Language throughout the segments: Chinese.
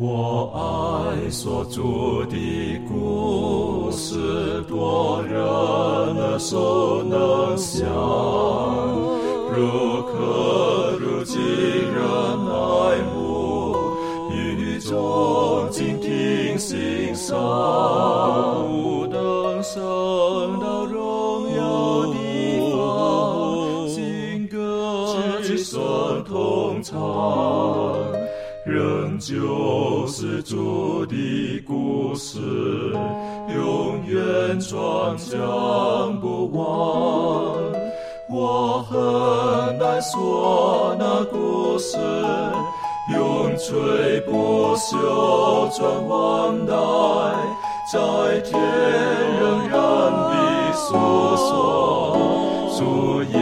我爱所著的故事，多人耳熟能详，如可如今人爱慕，语中静听欣赏，不等升转将不忘。我很难说那故事，永垂不朽传万代，在天仍然的诉说昨夜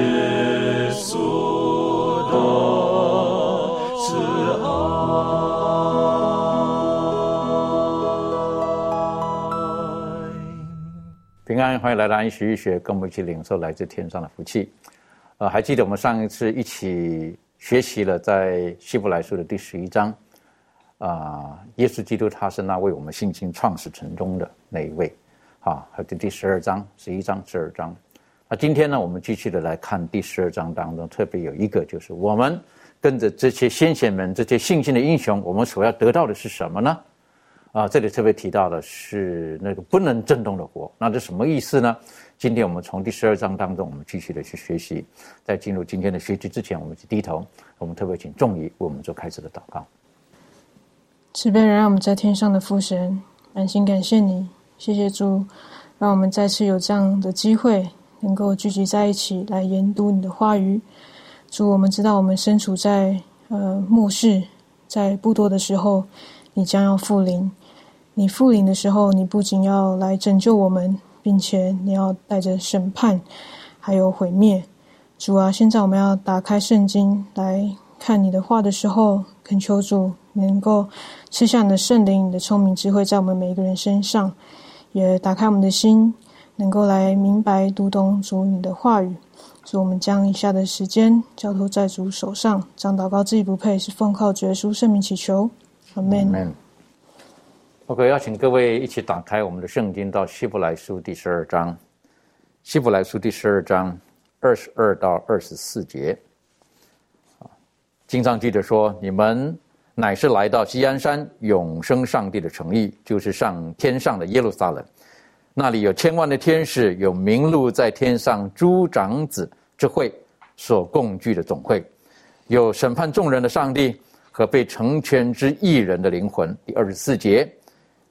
平安，欢迎来到安息日学，跟我们一起领受来自天上的福气。呃，还记得我们上一次一起学习了在希伯来书的第十一章，啊、耶稣基督他是那为我们信心创始成终的那一位，啊，还有第十二章、十一章、十二章。那今天呢，我们继续的来看第十二章当中，特别有一个就是我们跟着这些先贤们、这些信心的英雄，我们所要得到的是什么呢？啊，这里特别提到的是那个不能震动的国，那这什么意思呢？今天我们从第十二章当中，我们继续的去学习。在进入今天的学习之前，我们去低头，我们特别请仲仪为我们做开始的祷告。慈悲人，让我们在天上的父神，满心感谢你，谢谢主，让我们再次有这样的机会，能够聚集在一起来研读你的话语。主，我们知道我们身处在呃末世，在不多的时候，你将要复临。你复临的时候，你不仅要来拯救我们，并且你要带着审判，还有毁灭。主啊，现在我们要打开圣经来看你的话的时候，恳求主能够吃下你的圣灵、你的聪明智慧，在我们每一个人身上，也打开我们的心，能够来明白读懂主你的话语。主，我们将以下的时间交托在主手上，将祷告自己不配，是奉靠主耶稣圣名祈求，阿门。OK，邀请各位一起打开我们的圣经到希伯来书第十二章，希伯来书第十二章二十二到二十四节。经上记着说：“你们乃是来到西安山永生上帝的诚意，就是上天上的耶路撒冷，那里有千万的天使，有名录在天上诸长子之会所共聚的总会，有审判众人的上帝和被成全之一人的灵魂。”第二十四节。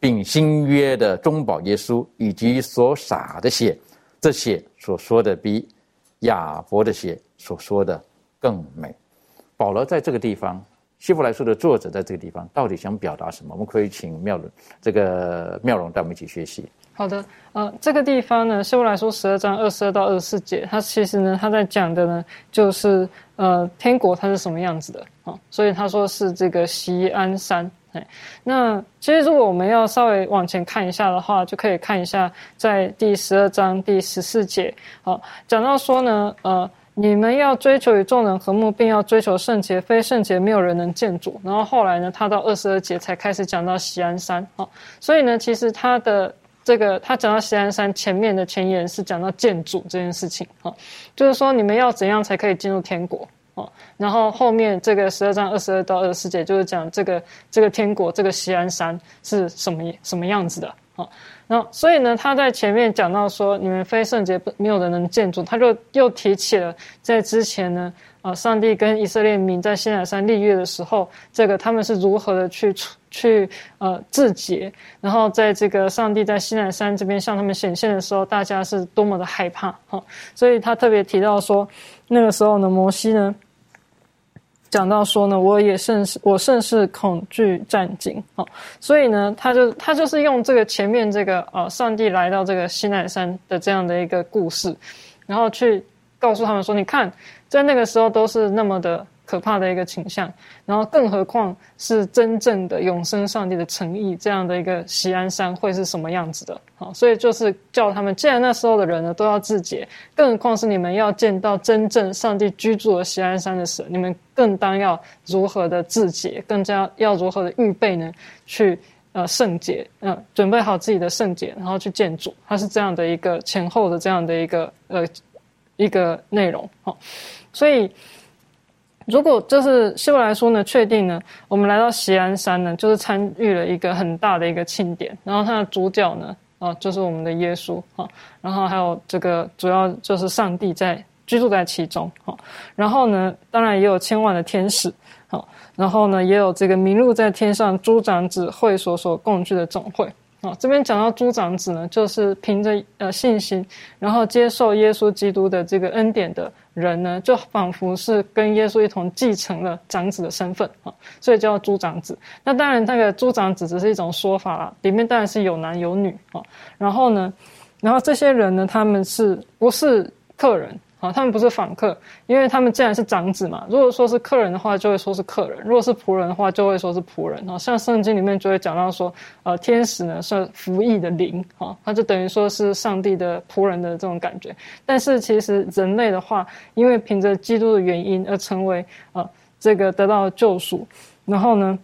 并新约的中保耶稣以及所洒的血，这血所说的比亚伯的血所说的更美。保罗在这个地方，希伯来书的作者在这个地方到底想表达什么？我们可以请妙容这个妙容带我们一起学习。好的，呃，这个地方呢，希伯来书十二章二十二到二十四节，它其实呢，它在讲的呢，就是呃，天国它是什么样子的啊、哦？所以他说是这个锡安山。哎，那其实如果我们要稍微往前看一下的话，就可以看一下在第十二章第十四节，好，讲到说呢，呃，你们要追求与众人和睦，并要追求圣洁，非圣洁没有人能见主。然后后来呢，他到二十二节才开始讲到锡安山，哦，所以呢，其实他的。这个他讲到锡安山前面的前言是讲到建筑这件事情，哈，就是说你们要怎样才可以进入天国，哦，然后后面这个十二章二十二到二十四节就是讲这个这个天国这个锡安山是什么什么样子的，哦，那所以呢，他在前面讲到说你们非圣洁没有人能见主，他就又提起了在之前呢。啊，上帝跟以色列民在西乃山立约的时候，这个他们是如何的去去呃自洁，然后在这个上帝在西乃山这边向他们显现的时候，大家是多么的害怕哈、哦，所以他特别提到说，那个时候呢，摩西呢讲到说呢，我也甚是我甚是恐惧战惊哦，所以呢，他就他就是用这个前面这个呃，上帝来到这个西奈山的这样的一个故事，然后去告诉他们说，你看。在那个时候都是那么的可怕的一个倾向，然后更何况是真正的永生上帝的诚意这样的一个锡安山会是什么样子的？好，所以就是叫他们，既然那时候的人呢都要自洁，更何况是你们要见到真正上帝居住的锡安山的时候，你们更当要如何的自洁，更加要如何的预备呢？去呃圣洁，嗯，准备好自己的圣洁，然后去见主，它是这样的一个前后的这样的一个呃一个内容，好，所以。如果就是希伯来书呢，确定呢，我们来到锡安山呢，就是参与了一个很大的一个庆典，然后它的主角呢，啊，就是我们的耶稣啊，然后还有这个主要就是上帝在居住在其中啊，然后呢，当然也有千万的天使，好，然后呢，也有这个名录在天上诸长子会所所共聚的总会。哦，这边讲到诸长子呢，就是凭着呃信心，然后接受耶稣基督的这个恩典的人呢，就仿佛是跟耶稣一同继承了长子的身份啊，所以叫诸长子。那当然，那个诸长子只是一种说法啦，里面当然是有男有女啊。然后呢，然后这些人呢，他们是不是客人？啊，他们不是访客，因为他们既然是长子嘛。如果说是客人的话，就会说是客人；如果是仆人的话，就会说是仆人。啊，像圣经里面就会讲到说，呃，天使呢是服役的灵，啊，他就等于说是上帝的仆人的这种感觉。但是其实人类的话，因为凭着基督的原因而成为呃，这个得到救赎，然后呢，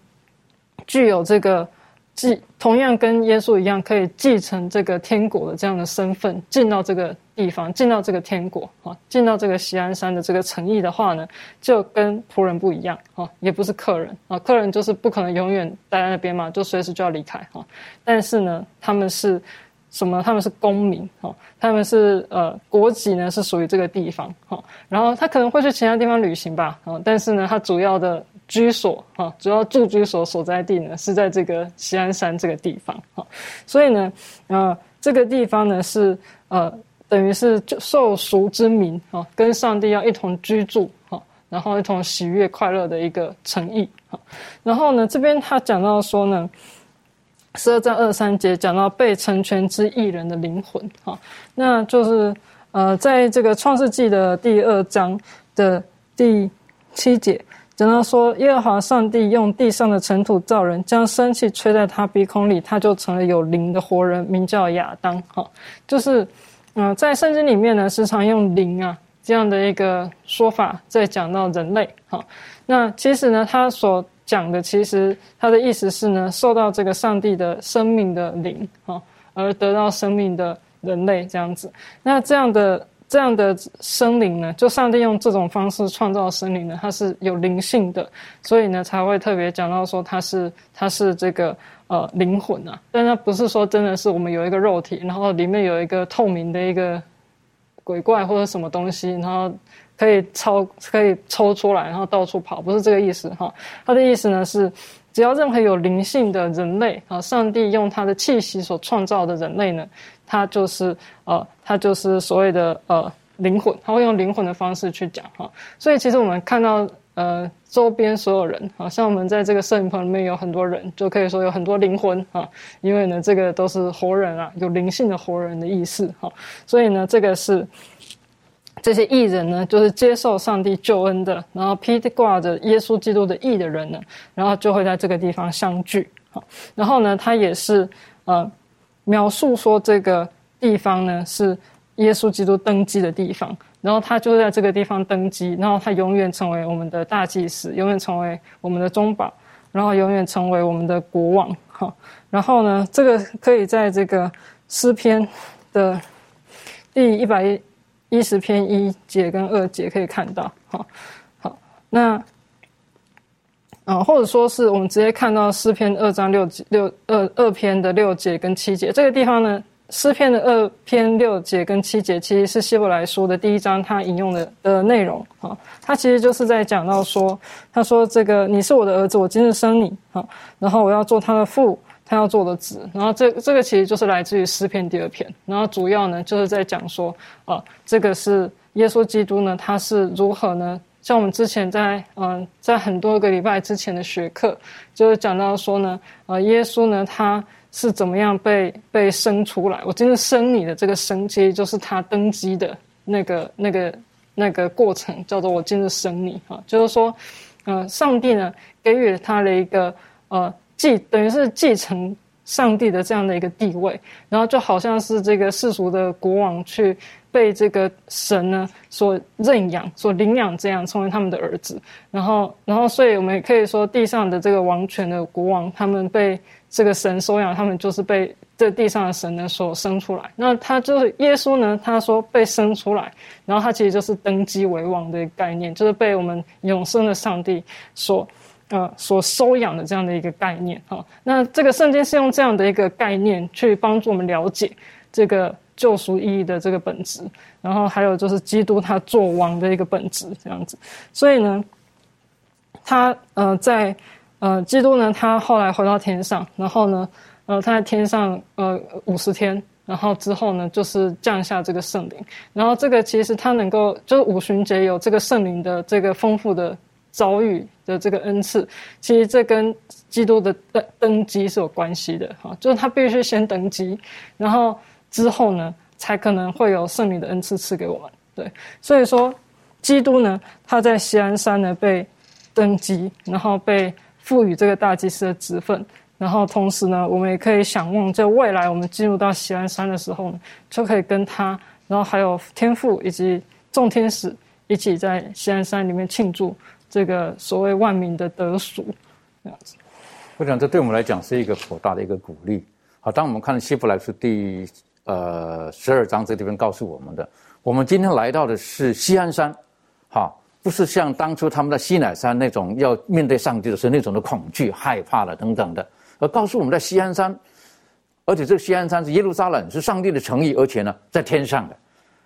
具有这个。继同样跟耶稣一样，可以继承这个天国的这样的身份，进到这个地方，进到这个天国啊，进到这个锡安山的这个诚意的话呢，就跟仆人不一样啊，也不是客人啊，客人就是不可能永远待在那边嘛，就随时就要离开啊。但是呢，他们是什么？他们是公民啊，他们是呃国籍呢是属于这个地方哈，然后他可能会去其他地方旅行吧啊，但是呢，他主要的。居所哈，主要住居所所在地呢是在这个锡安山这个地方哈，所以呢，呃，这个地方呢是呃，等于是受赎之民哈，跟上帝要一同居住哈，然后一同喜悦快乐的一个诚意哈。然后呢，这边他讲到说呢，十二章二三节讲到被成全之艺人的灵魂哈，那就是呃，在这个创世纪的第二章的第七节。只能说，耶和华上帝用地上的尘土造人，将生气吹在他鼻孔里，他就成了有灵的活人，名叫亚当。哈，就是，嗯，在圣经里面呢，时常用灵啊这样的一个说法，在讲到人类。哈，那其实呢，他所讲的，其实他的意思是呢，受到这个上帝的生命的灵，哈，而得到生命的人类这样子。那这样的。这样的生灵呢，就上帝用这种方式创造生灵呢，它是有灵性的，所以呢才会特别讲到说它是它是这个呃灵魂啊，但它不是说真的是我们有一个肉体，然后里面有一个透明的一个鬼怪或者什么东西，然后可以抽可以抽出来，然后到处跑，不是这个意思哈。他的意思呢是，只要任何有灵性的人类啊，上帝用他的气息所创造的人类呢。他就是呃，他就是所谓的呃灵魂，他会用灵魂的方式去讲哈。所以其实我们看到呃周边所有人，好像我们在这个摄影棚里面有很多人，就可以说有很多灵魂啊，因为呢这个都是活人啊，有灵性的活人的意思哈。所以呢这个是这些艺人呢，就是接受上帝救恩的，然后披挂着耶稣基督的义的人呢，然后就会在这个地方相聚好，然后呢他也是呃。描述说这个地方呢是耶稣基督登基的地方，然后他就在这个地方登基，然后他永远成为我们的大祭司，永远成为我们的中保，然后永远成为我们的国王。哈，然后呢，这个可以在这个诗篇的第一百一十篇一节跟二节可以看到。哈，好，那。啊，或者说是我们直接看到诗篇二章六节六二二篇的六节跟七节这个地方呢，诗篇的二篇六节跟七节其实是希伯来书的第一章他引用的的内容啊，他其实就是在讲到说，他说这个你是我的儿子，我今日生你啊，然后我要做他的父，他要做的子，然后这这个其实就是来自于诗篇第二篇，然后主要呢就是在讲说啊，这个是耶稣基督呢，他是如何呢？像我们之前在嗯，在很多个礼拜之前的学课，就是讲到说呢，呃，耶稣呢，他是怎么样被被生出来？我今天生你的这个生，其实就是他登基的那个那个那个过程，叫做我今日生你啊，就是说，呃，上帝呢给予他的一个呃继，等于是继承上帝的这样的一个地位，然后就好像是这个世俗的国王去被这个神呢所认养、所领养，这样成为他们的儿子，然后，然后，所以我们也可以说，地上的这个王权的国王，他们被这个神收养，他们就是被。这地上的神呢，所生出来，那他就是耶稣呢。他说被生出来，然后他其实就是登基为王的概念，就是被我们永生的上帝所呃所收养的这样的一个概念哈。那这个圣经是用这样的一个概念去帮助我们了解这个救赎意义的这个本质，然后还有就是基督他做王的一个本质这样子。所以呢，他呃在呃基督呢，他后来回到天上，然后呢。呃，他在天上呃五十天，然后之后呢，就是降下这个圣灵，然后这个其实他能够就是五旬节有这个圣灵的这个丰富的遭遇的这个恩赐，其实这跟基督的登登基是有关系的哈，就是他必须先登基，然后之后呢，才可能会有圣灵的恩赐赐给我们。对，所以说基督呢，他在锡安山呢被登基，然后被赋予这个大祭司的职分。然后同时呢，我们也可以想望，在未来我们进入到西安山的时候呢，就可以跟他，然后还有天父以及众天使一起在西安山里面庆祝这个所谓万民的得赎，这样子。我想这对我们来讲是一个颇大的一个鼓励。好，当我们看希伯来书第呃十二章这地方告诉我们的，我们今天来到的是西安山，哈，不是像当初他们在西乃山那种要面对上帝的时候那种的恐惧、害怕了等等的。而告诉我们在西安山，而且这个西安山是耶路撒冷，是上帝的诚意，而且呢在天上的。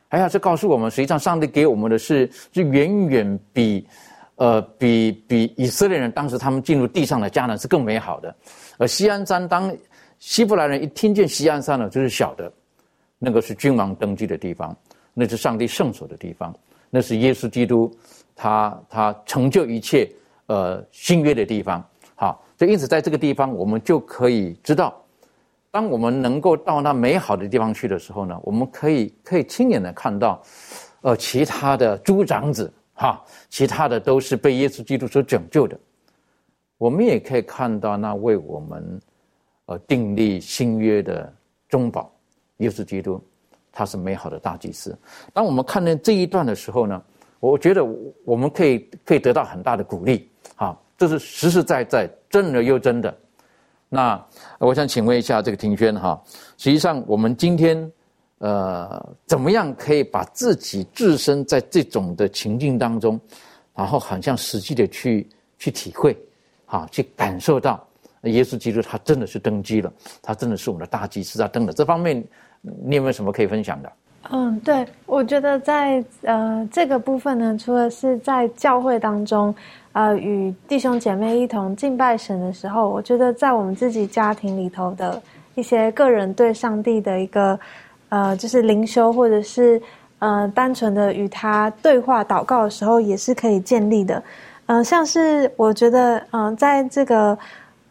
哎呀，这告诉我们，实际上上帝给我们的是是远远比，呃，比比以色列人当时他们进入地上的迦南是更美好的。而西安山，当希伯来人一听见西安山呢，就是晓得那个是君王登基的地方，那是上帝圣所的地方，那是耶稣基督他他成就一切呃新约的地方。好。所以，因此，在这个地方，我们就可以知道，当我们能够到那美好的地方去的时候呢，我们可以可以亲眼的看到，呃，其他的诸长子哈，其他的都是被耶稣基督所拯救的。我们也可以看到那为我们呃订立新约的中保耶稣基督，他是美好的大祭司。当我们看见这一段的时候呢，我觉得我们可以可以得到很大的鼓励啊。这是实实在在、真的又真的。那我想请问一下这个庭轩哈，实际上我们今天呃，怎么样可以把自己置身在这种的情境当中，然后很像实际的去去体会，哈，去感受到耶稣基督他真的是登基了，他真的是我们的大祭司啊，等等。这方面你有没有什么可以分享的？嗯，对，我觉得在呃这个部分呢，除了是在教会当中。呃，与弟兄姐妹一同敬拜神的时候，我觉得在我们自己家庭里头的一些个人对上帝的一个呃，就是灵修，或者是呃，单纯的与他对话祷告的时候，也是可以建立的。嗯，像是我觉得，嗯，在这个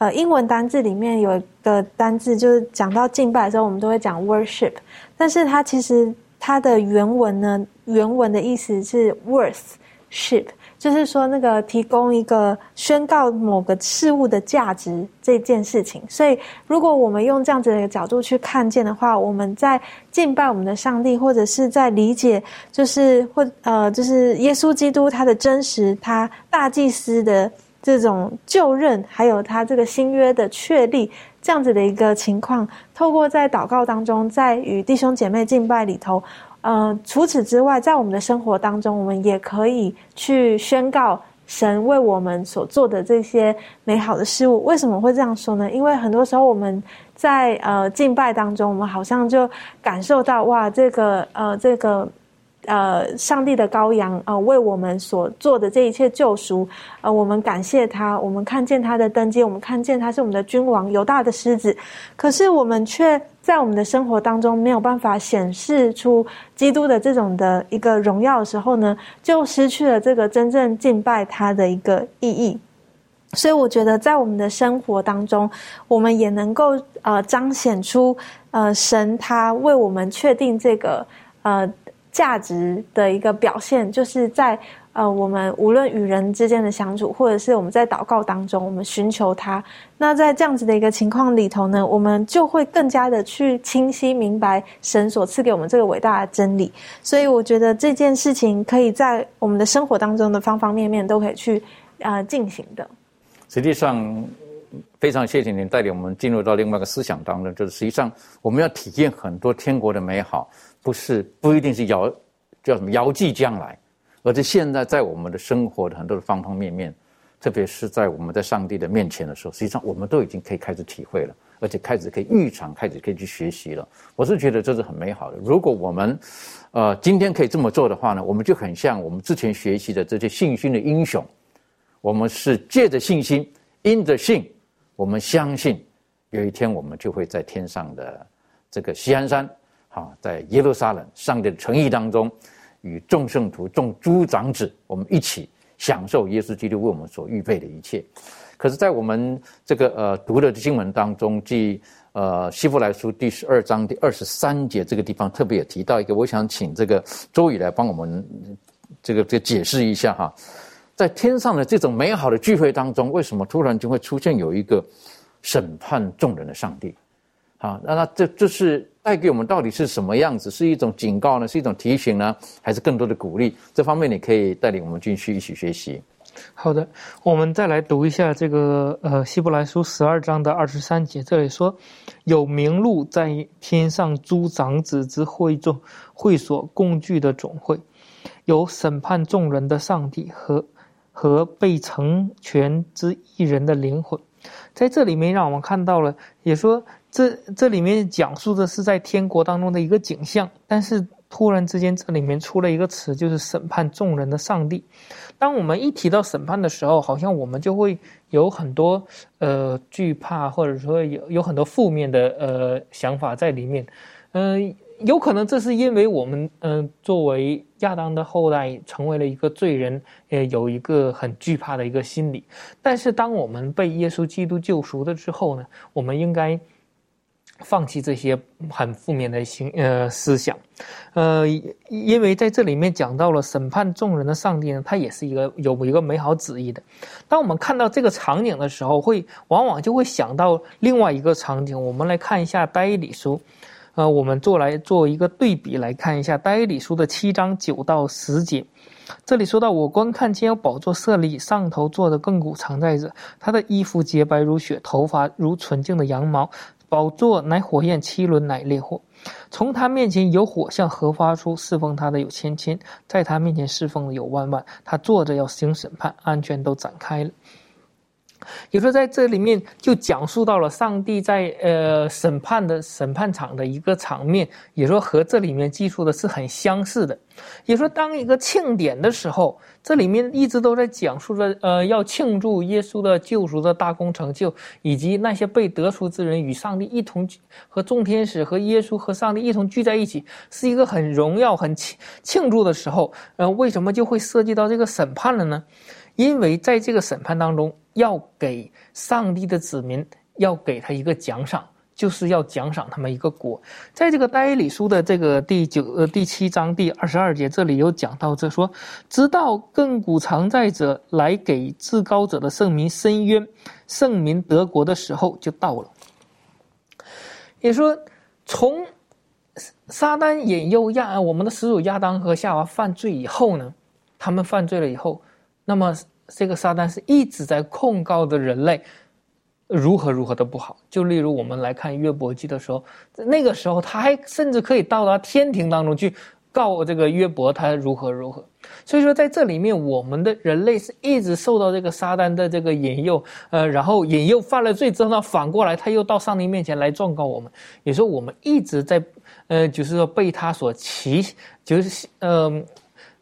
呃英文单字里面有一个单字，就是讲到敬拜的时候，我们都会讲 worship，但是它其实它的原文呢，原文的意思是 worth ship，。就是说，那个提供一个宣告某个事物的价值这件事情。所以，如果我们用这样子的一个角度去看见的话，我们在敬拜我们的上帝，或者是在理解，就是或呃，就是耶稣基督他的真实，他大祭司的这种就任，还有他这个新约的确立，这样子的一个情况，透过在祷告当中，在与弟兄姐妹敬拜里头。呃，除此之外，在我们的生活当中，我们也可以去宣告神为我们所做的这些美好的事物。为什么会这样说呢？因为很多时候我们在呃敬拜当中，我们好像就感受到哇，这个呃这个。呃，上帝的羔羊啊，为我们所做的这一切救赎，呃，我们感谢他，我们看见他的登基，我们看见他是我们的君王，犹大的狮子。可是我们却在我们的生活当中没有办法显示出基督的这种的一个荣耀的时候呢，就失去了这个真正敬拜他的一个意义。所以，我觉得在我们的生活当中，我们也能够呃彰显出呃神他为我们确定这个呃。价值的一个表现，就是在呃，我们无论与人之间的相处，或者是我们在祷告当中，我们寻求他。那在这样子的一个情况里头呢，我们就会更加的去清晰明白神所赐给我们这个伟大的真理。所以，我觉得这件事情可以在我们的生活当中的方方面面都可以去啊进行的。实际上，非常谢谢您带领我们进入到另外一个思想当中，就是实际上我们要体验很多天国的美好。不是不一定是遥叫什么遥寄将来，而是现在在我们的生活的很多的方方面面，特别是在我们在上帝的面前的时候，实际上我们都已经可以开始体会了，而且开始可以预尝，开始可以去学习了。我是觉得这是很美好的。如果我们呃今天可以这么做的话呢，我们就很像我们之前学习的这些信心的英雄，我们是借着信心，因着信，我们相信有一天我们就会在天上的这个西安山。啊，在耶路撒冷上帝的诚意当中，与众圣徒、众诸长子，我们一起享受耶稣基督为我们所预备的一切。可是，在我们这个呃读的经文当中，即呃希伯来书第十二章第二十三节这个地方，特别也提到一个，我想请这个周宇来帮我们这个这解释一下哈，在天上的这种美好的聚会当中，为什么突然就会出现有一个审判众人的上帝？啊，那那这这是带给我们到底是什么样子？是一种警告呢？是一种提醒呢？还是更多的鼓励？这方面你可以带领我们继续一起学习。好的，我们再来读一下这个呃希伯来书十二章的二十三节，这里说有名录在天上诸长子之会众会所共聚的总会，有审判众人的上帝和和被成全之一人的灵魂，在这里面让我们看到了，也说。这这里面讲述的是在天国当中的一个景象，但是突然之间这里面出了一个词，就是审判众人的上帝。当我们一提到审判的时候，好像我们就会有很多呃惧怕，或者说有有很多负面的呃想法在里面。嗯，有可能这是因为我们嗯作为亚当的后代成为了一个罪人，呃有一个很惧怕的一个心理。但是当我们被耶稣基督救赎了之后呢，我们应该。放弃这些很负面的心呃思想，呃，因为在这里面讲到了审判众人的上帝呢，他也是一个有一个美好旨意的。当我们看到这个场景的时候，会往往就会想到另外一个场景。我们来看一下《呆理书》，呃，我们做来做一个对比来看一下《呆理书》的七章九到十节。这里说到：“我观看见有宝座设立，上头坐着亘古常在者，他的衣服洁白如雪，头发如纯净的羊毛。”宝座乃火焰，七轮乃烈火，从他面前有火向何发出，侍奉他的有千千，在他面前侍奉的有万万。他坐着要行审判，安全都展开了。也说在这里面就讲述到了上帝在呃审判的审判场的一个场面，也说和这里面记述的是很相似的。也说当一个庆典的时候，这里面一直都在讲述着呃要庆祝耶稣的救赎的大功成就，以及那些被得赎之人与上帝一同和众天使和耶稣和上帝一同聚在一起，是一个很荣耀很庆庆祝的时候。呃，为什么就会涉及到这个审判了呢？因为在这个审判当中，要给上帝的子民，要给他一个奖赏，就是要奖赏他们一个国。在这个但以书的这个第九呃第七章第二十二节，这里有讲到这说，直到亘古常在者来给至高者的圣民伸冤，圣民得国的时候就到了。也说，从撒旦引诱亚我们的始祖亚当和夏娃犯罪以后呢，他们犯罪了以后。那么，这个撒旦是一直在控告着人类如何如何的不好。就例如我们来看约伯记的时候，那个时候他还甚至可以到达天庭当中去告这个约伯他如何如何。所以说，在这里面，我们的人类是一直受到这个撒旦的这个引诱，呃，然后引诱犯了罪之后呢，反过来他又到上帝面前来状告我们。也说我们一直在，呃，就是说被他所欺，就是嗯。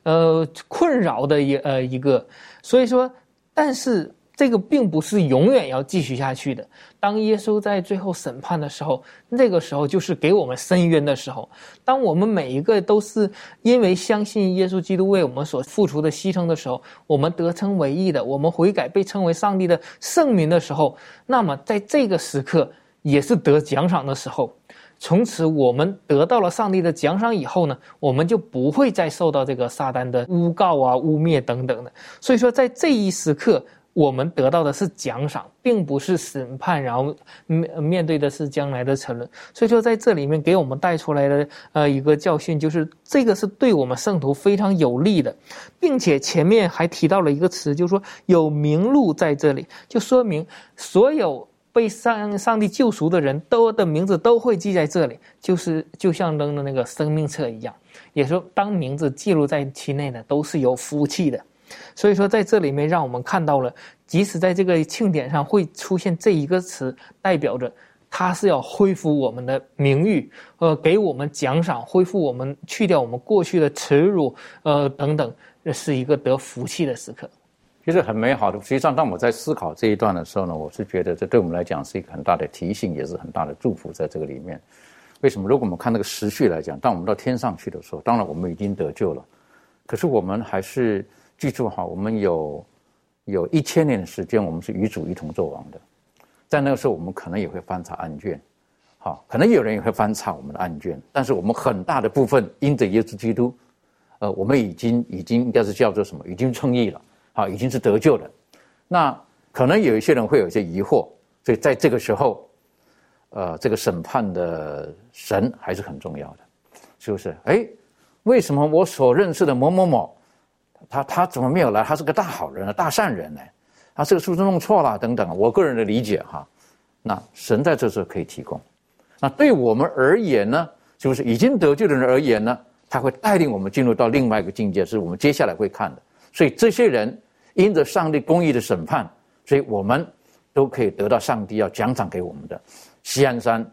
呃，困扰的一呃一个，所以说，但是这个并不是永远要继续下去的。当耶稣在最后审判的时候，那个时候就是给我们伸冤的时候。当我们每一个都是因为相信耶稣基督为我们所付出的牺牲的时候，我们得称为义的，我们悔改被称为上帝的圣民的时候，那么在这个时刻也是得奖赏的时候。从此我们得到了上帝的奖赏以后呢，我们就不会再受到这个撒旦的诬告啊、污蔑等等的。所以说，在这一时刻。我们得到的是奖赏，并不是审判，然后面面对的是将来的沉沦。所以说，在这里面给我们带出来的呃一个教训，就是这个是对我们圣徒非常有利的，并且前面还提到了一个词，就是说有名录在这里，就说明所有被上上帝救赎的人都的名字都会记在这里，就是就像扔的那个生命册一样，也说当名字记录在其内的都是有福气的。所以说，在这里面让我们看到了，即使在这个庆典上会出现这一个词，代表着他是要恢复我们的名誉，呃，给我们奖赏，恢复我们去掉我们过去的耻辱，呃，等等，是一个得福气的时刻。其实很美好的。实际上，当我在思考这一段的时候呢，我是觉得这对我们来讲是一个很大的提醒，也是很大的祝福，在这个里面。为什么？如果我们看那个时序来讲，当我们到天上去的时候，当然我们已经得救了，可是我们还是。记住哈，我们有有一千年的时间，我们是与主一同作王的。在那个时候，我们可能也会翻查案卷，好，可能有人也会翻查我们的案卷。但是我们很大的部分因着耶稣基督，呃，我们已经已经应该是叫做什么？已经称义了，好，已经是得救的。那可能有一些人会有一些疑惑，所以在这个时候，呃，这个审判的神还是很重要的，是不是？哎，为什么我所认识的某某某？他他怎么没有来？他是个大好人啊，大善人呢。他这个数字弄错了等等。我个人的理解哈，那神在这时候可以提供。那对我们而言呢，就是已经得救的人而言呢，他会带领我们进入到另外一个境界，是我们接下来会看的。所以这些人因着上帝公义的审判，所以我们都可以得到上帝要奖赏给我们的。西安山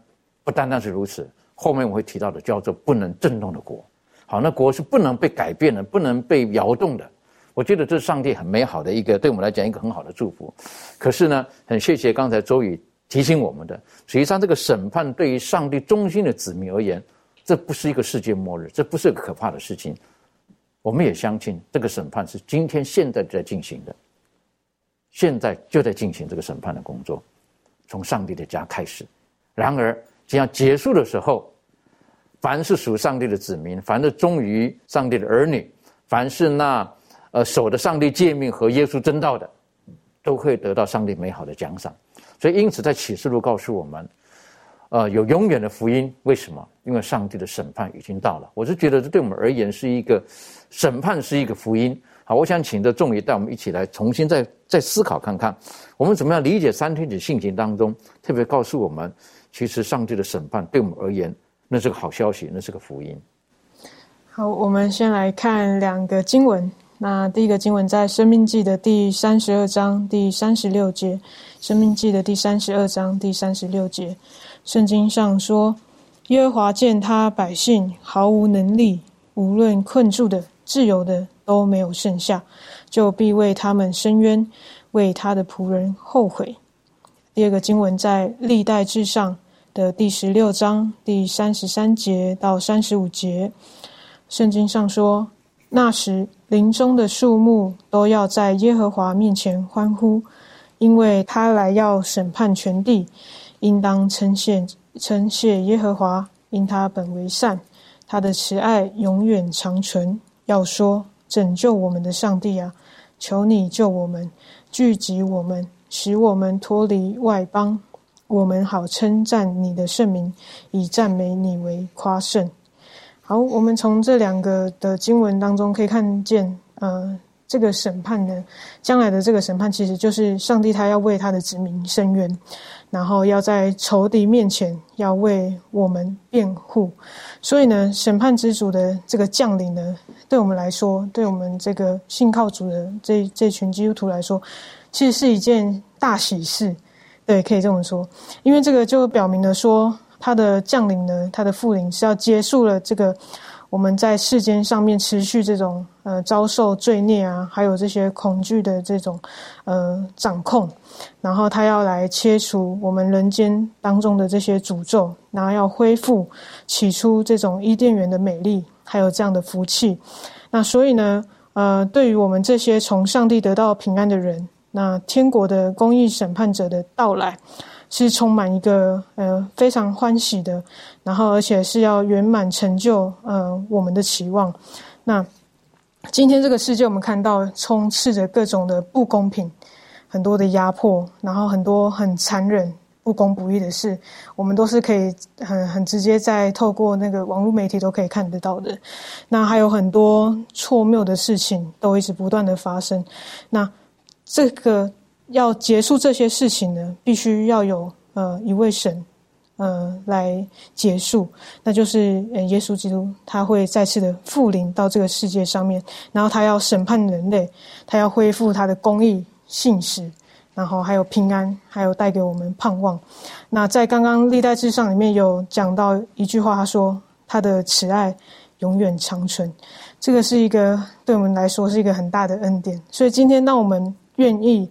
不单单是如此，后面我会提到的叫做不能震动的国。好，那国是不能被改变的，不能被摇动的。我觉得这是上帝很美好的一个，对我们来讲一个很好的祝福。可是呢，很谢谢刚才周宇提醒我们的，实际上这个审判对于上帝忠心的子民而言，这不是一个世界末日，这不是个可怕的事情。我们也相信这个审判是今天现在在进行的，现在就在进行这个审判的工作，从上帝的家开始。然而，这样结束的时候。凡是属上帝的子民，凡是忠于上帝的儿女，凡是那呃守的上帝诫命和耶稣真道的，都会得到上帝美好的奖赏。所以，因此在启示录告诉我们，呃，有永远的福音。为什么？因为上帝的审判已经到了。我是觉得这对我们而言是一个审判，是一个福音。好，我想请的众爷带我们一起来重新再再思考看看，我们怎么样理解三天子性情当中特别告诉我们，其实上帝的审判对我们而言。那是个好消息，那是个福音。好，我们先来看两个经文。那第一个经文在《生命记》的第三十二章第三十六节，《生命记》的第三十二章第三十六节，圣经上说：“耶和华见他百姓毫无能力，无论困住的、自由的都没有剩下，就必为他们伸冤，为他的仆人后悔。”第二个经文在《历代至上》。的第十六章第三十三节到三十五节，圣经上说：“那时林中的树木都要在耶和华面前欢呼，因为他来要审判全地，应当称谢称谢耶和华，因他本为善，他的慈爱永远长存。要说拯救我们的上帝啊，求你救我们，聚集我们，使我们脱离外邦。”我们好称赞你的圣名，以赞美你为夸胜。好，我们从这两个的经文当中可以看见，呃，这个审判呢，将来的这个审判，其实就是上帝他要为他的子民伸冤，然后要在仇敌面前要为我们辩护。所以呢，审判之主的这个降临呢，对我们来说，对我们这个信靠主的这这群基督徒来说，其实是一件大喜事。对，可以这么说，因为这个就表明了说，他的降临呢，他的复临是要结束了这个我们在世间上面持续这种呃遭受罪孽啊，还有这些恐惧的这种呃掌控，然后他要来切除我们人间当中的这些诅咒，然后要恢复起初这种伊甸园的美丽，还有这样的福气。那所以呢，呃，对于我们这些从上帝得到平安的人。那天国的公义审判者的到来，是充满一个呃非常欢喜的，然后而且是要圆满成就呃我们的期望。那今天这个世界，我们看到充斥着各种的不公平，很多的压迫，然后很多很残忍。不公不义的事，我们都是可以很很直接在透过那个网络媒体都可以看得到的。那还有很多错谬的事情都一直不断的发生。那这个要结束这些事情呢，必须要有呃一位神呃来结束，那就是耶稣基督，他会再次的复临到这个世界上面，然后他要审判人类，他要恢复他的公义信实。然后还有平安，还有带给我们盼望。那在刚刚历代至上里面有讲到一句话，他说他的慈爱永远长存。这个是一个对我们来说是一个很大的恩典。所以今天当我们愿意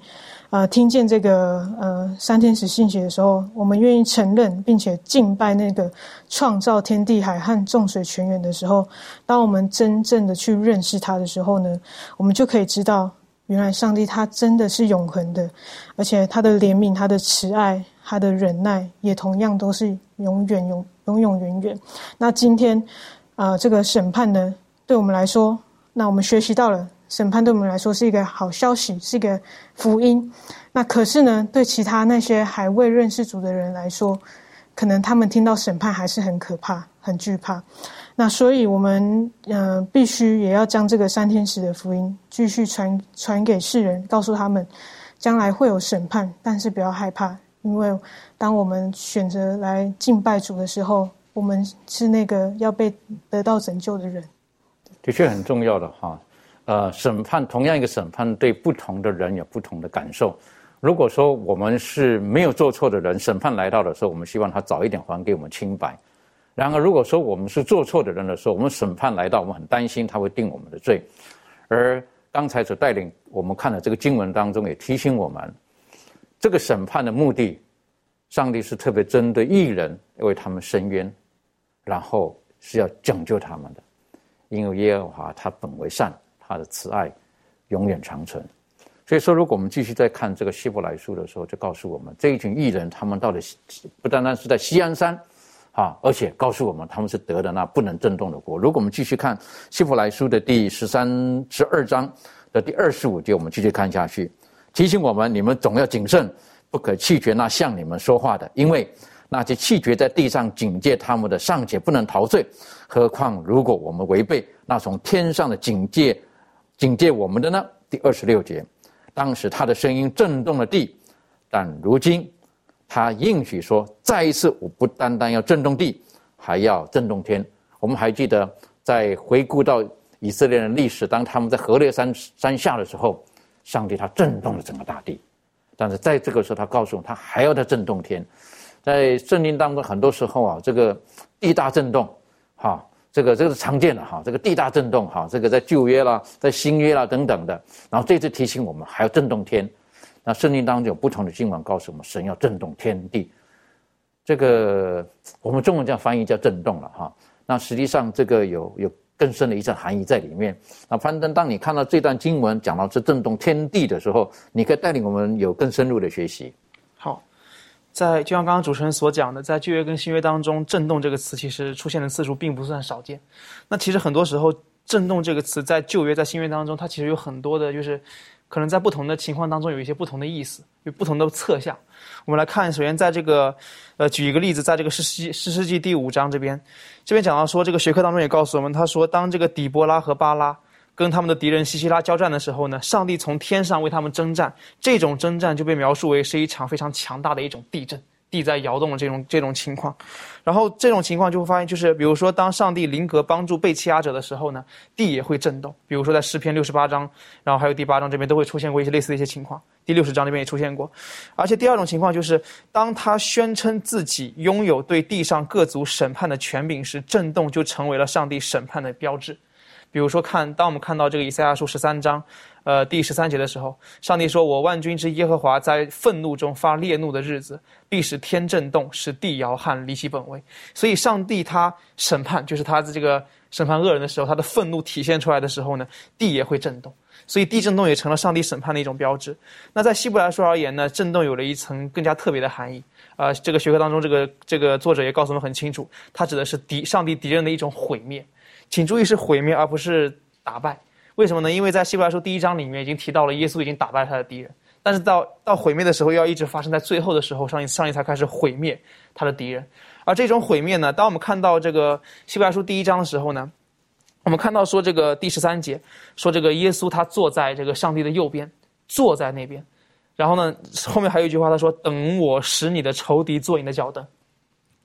呃听见这个呃三天使信息的时候，我们愿意承认并且敬拜那个创造天地海和众水泉源的时候，当我们真正的去认识他的时候呢，我们就可以知道。原来上帝他真的是永恒的，而且他的怜悯、他的慈爱、他的忍耐，也同样都是永远、永永永远远。那今天，啊，这个审判呢，对我们来说，那我们学习到了审判，对我们来说是一个好消息，是一个福音。那可是呢，对其他那些还未认识主的人来说，可能他们听到审判还是很可怕、很惧怕。那所以，我们呃必须也要将这个三天使的福音继续传传给世人，告诉他们，将来会有审判，但是不要害怕，因为当我们选择来敬拜主的时候，我们是那个要被得到拯救的人。的确很重要的哈，呃，审判同样一个审判，对不同的人有不同的感受。如果说我们是没有做错的人，审判来到的时候，我们希望他早一点还给我们清白。然而，如果说我们是做错的人的时候，我们审判来到，我们很担心他会定我们的罪。而刚才所带领我们看的这个经文当中，也提醒我们，这个审判的目的，上帝是特别针对异人，为他们伸冤，然后是要拯救他们的，因为耶和华他本为善，他的慈爱永远长存。所以说，如果我们继续再看这个希伯来书的时候，就告诉我们这一群异人，他们到底不单单是在西安山。啊！而且告诉我们，他们是得的那不能震动的国。如果我们继续看《希伯来书》的第十三、十二章的第二十五节，我们继续看下去，提醒我们：你们总要谨慎，不可弃绝那向你们说话的，因为那些弃绝在地上警戒他们的，尚且不能逃罪，何况如果我们违背那从天上的警戒、警戒我们的呢？第二十六节，当时他的声音震动了地，但如今。他应许说：“再一次，我不单单要震动地，还要震动天。”我们还记得，在回顾到以色列人历史，当他们在河烈山山下的时候，上帝他震动了整个大地。但是在这个时候，他告诉我他还要再震动天。在圣经当中，很多时候啊，这个地大震动，哈，这个这个是常见的哈，这个地大震动哈，这个在旧约啦，在新约啦等等的。然后这次提醒我们，还要震动天。那圣经当中有不同的经文告诉我们，神要震动天地。这个我们中文这样翻译叫震动了哈。那实际上这个有有更深的一层含义在里面。那攀登，当你看到这段经文讲到这震动天地的时候，你可以带领我们有更深入的学习。好，在就像刚刚主持人所讲的，在旧约跟新约当中，震动这个词其实出现的次数并不算少见。那其实很多时候，震动这个词在旧约在新约当中，它其实有很多的就是。可能在不同的情况当中有一些不同的意思，有不同的侧向。我们来看，首先在这个，呃，举一个例子，在这个诗诗诗诗记第五章这边，这边讲到说，这个学科当中也告诉我们，他说，当这个底波拉和巴拉跟他们的敌人西西拉交战的时候呢，上帝从天上为他们征战，这种征战就被描述为是一场非常强大的一种地震。地在摇动的这种这种情况，然后这种情况就会发现，就是比如说，当上帝灵格帮助被欺压者的时候呢，地也会震动。比如说在诗篇六十八章，然后还有第八章这边都会出现过一些类似的一些情况。第六十章这边也出现过。而且第二种情况就是，当他宣称自己拥有对地上各族审判的权柄时，震动就成为了上帝审判的标志。比如说，看当我们看到这个以赛亚书十三章。呃，第十三节的时候，上帝说：“我万军之耶和华在愤怒中发烈怒的日子，必使天震动，使地摇撼，离其本位。”所以，上帝他审判，就是他的这个审判恶人的时候，他的愤怒体现出来的时候呢，地也会震动。所以地震动也成了上帝审判的一种标志。那在希伯来书而言呢，震动有了一层更加特别的含义。啊，这个学科当中，这个这个作者也告诉我们很清楚，它指的是敌上帝敌人的一种毁灭。请注意是毁灭，而不是打败。为什么呢？因为在希伯来书第一章里面已经提到了耶稣已经打败他的敌人，但是到到毁灭的时候，要一直发生在最后的时候，上帝上帝才开始毁灭他的敌人。而这种毁灭呢，当我们看到这个希伯来书第一章的时候呢，我们看到说这个第十三节说这个耶稣他坐在这个上帝的右边，坐在那边。然后呢，后面还有一句话，他说：“等我使你的仇敌做你的脚凳，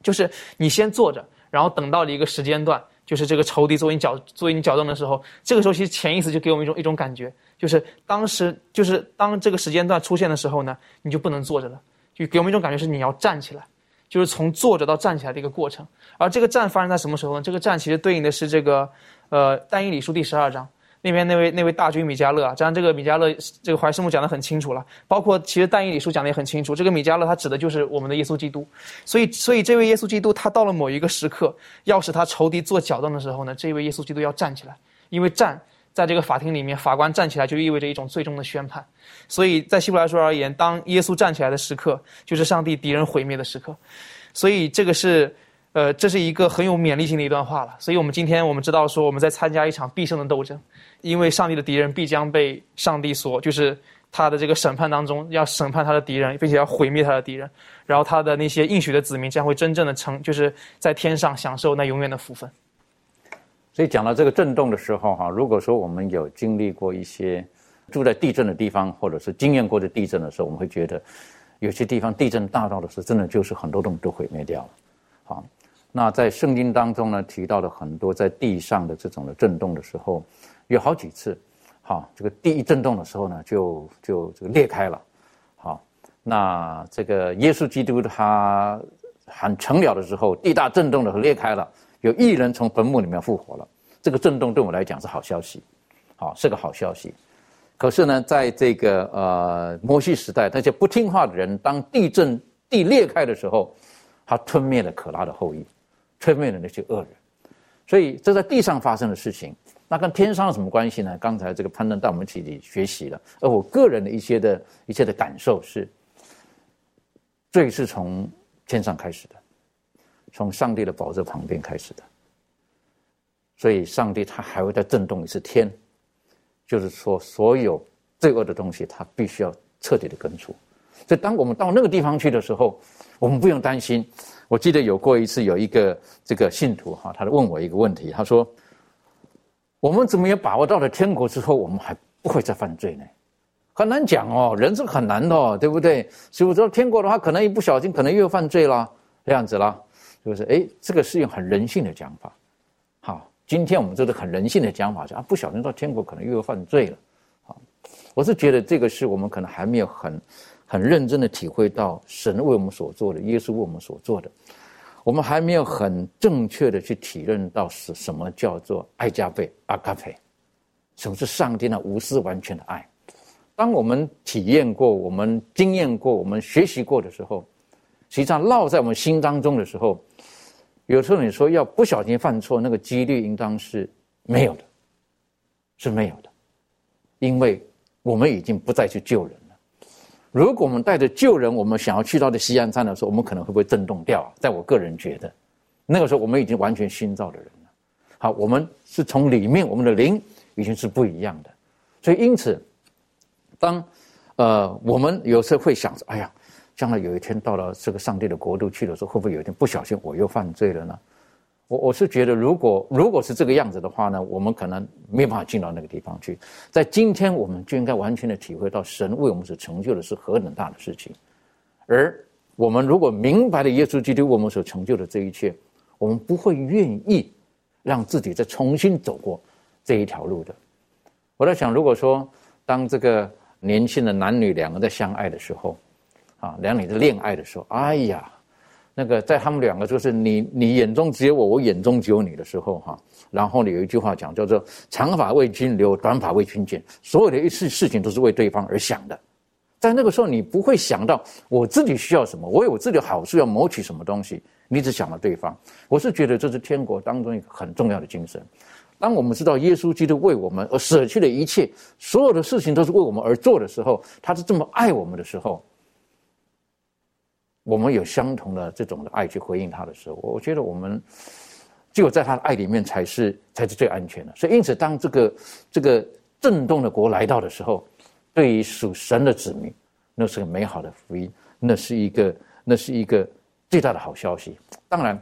就是你先坐着，然后等到了一个时间段，就是这个仇敌作为你脚作为你脚凳的时候，这个时候其实潜意识就给我们一种一种感觉，就是当时就是当这个时间段出现的时候呢，你就不能坐着了，就给我们一种感觉是你要站起来，就是从坐着到站起来的一个过程。而这个站发生在什么时候呢？这个站其实对应的是这个呃但以理书第十二章。”那边那位那位大军米迦勒啊，当然这个米迦勒这个怀师母讲的很清楚了，包括其实但以理书讲的也很清楚，这个米迦勒他指的就是我们的耶稣基督，所以所以这位耶稣基督他到了某一个时刻，要使他仇敌做脚凳的时候呢，这位耶稣基督要站起来，因为站在这个法庭里面，法官站起来就意味着一种最终的宣判，所以在希伯来说而言，当耶稣站起来的时刻，就是上帝敌人毁灭的时刻，所以这个是呃这是一个很有勉励性的一段话了，所以我们今天我们知道说我们在参加一场必胜的斗争。因为上帝的敌人必将被上帝所，就是他的这个审判当中要审判他的敌人，并且要毁灭他的敌人，然后他的那些应许的子民将会真正的成，就是在天上享受那永远的福分。所以讲到这个震动的时候，哈，如果说我们有经历过一些住在地震的地方，或者是经验过的地震的时候，我们会觉得有些地方地震大到的时候，真的就是很多东西都毁灭掉了。好，那在圣经当中呢，提到了很多在地上的这种的震动的时候。有好几次，好，这个地一震动的时候呢，就就这个裂开了，好，那这个耶稣基督他喊成了的时候，地大震动的时候裂开了，有一人从坟墓里面复活了，这个震动对我来讲是好消息，好是个好消息。可是呢，在这个呃摩西时代，那些不听话的人，当地震地裂开的时候，他吞灭了可拉的后裔，吞灭了那些恶人，所以这在地上发生的事情。那跟天上有什么关系呢？刚才这个攀登带我们一起学习了，而我个人的一些的一切的感受是，罪是从天上开始的，从上帝的宝座旁边开始的，所以上帝他还会再震动一次天，就是说所有罪恶的东西，他必须要彻底的根除。所以当我们到那个地方去的时候，我们不用担心。我记得有过一次，有一个这个信徒哈，他问我一个问题，他说。我们怎么也把握到了天国之后，我们还不会再犯罪呢？很难讲哦，人是很难的，哦对不对？所以我说天国的话，可能一不小心，可能又犯罪了，这样子啦，是不是？哎，这个是用很人性的讲法。好，今天我们这个很人性的讲法，就啊，不小心到天国，可能又要犯罪了。好，我是觉得这个是我们可能还没有很很认真的体会到神为我们所做的，耶稣为我们所做的。我们还没有很正确的去体认到是什么叫做爱加倍阿卡佩，什么是上帝那无私完全的爱。当我们体验过、我们经验过、我们学习过的时候，实际上烙在我们心当中的时候，有时候你说要不小心犯错，那个几率应当是没有的，是没有的，因为我们已经不再去救人。如果我们带着旧人，我们想要去到的西安站的时候，我们可能会不会震动掉？在我个人觉得，那个时候我们已经完全新造的人了。好，我们是从里面，我们的灵已经是不一样的。所以，因此，当呃我们有时候会想着，哎呀，将来有一天到了这个上帝的国度去的时候，会不会有一天不小心我又犯罪了呢？我我是觉得，如果如果是这个样子的话呢，我们可能没办法进到那个地方去。在今天，我们就应该完全的体会到神为我们所成就的是何等大的事情。而我们如果明白了耶稣基督为我们所成就的这一切，我们不会愿意让自己再重新走过这一条路的。我在想，如果说当这个年轻的男女两个在相爱的时候，啊，两女在恋爱的时候，哎呀。那个在他们两个就是你你眼中只有我，我眼中只有你的时候哈，然后呢有一句话讲叫做长发为君留，短发为君剪，所有的一事事情都是为对方而想的，在那个时候你不会想到我自己需要什么，我有我自己的好处要谋取什么东西，你只想到对方。我是觉得这是天国当中一个很重要的精神。当我们知道耶稣基督为我们而舍弃了一切，所有的事情都是为我们而做的时候，他是这么爱我们的时候，我们有相同的这种的爱去回应他的时候，我觉得我们只有在他的爱里面才是才是最安全的。所以，因此，当这个这个震动的国来到的时候，对于属神的子民，那是个美好的福音，那是一个那是一个最大的好消息。当然。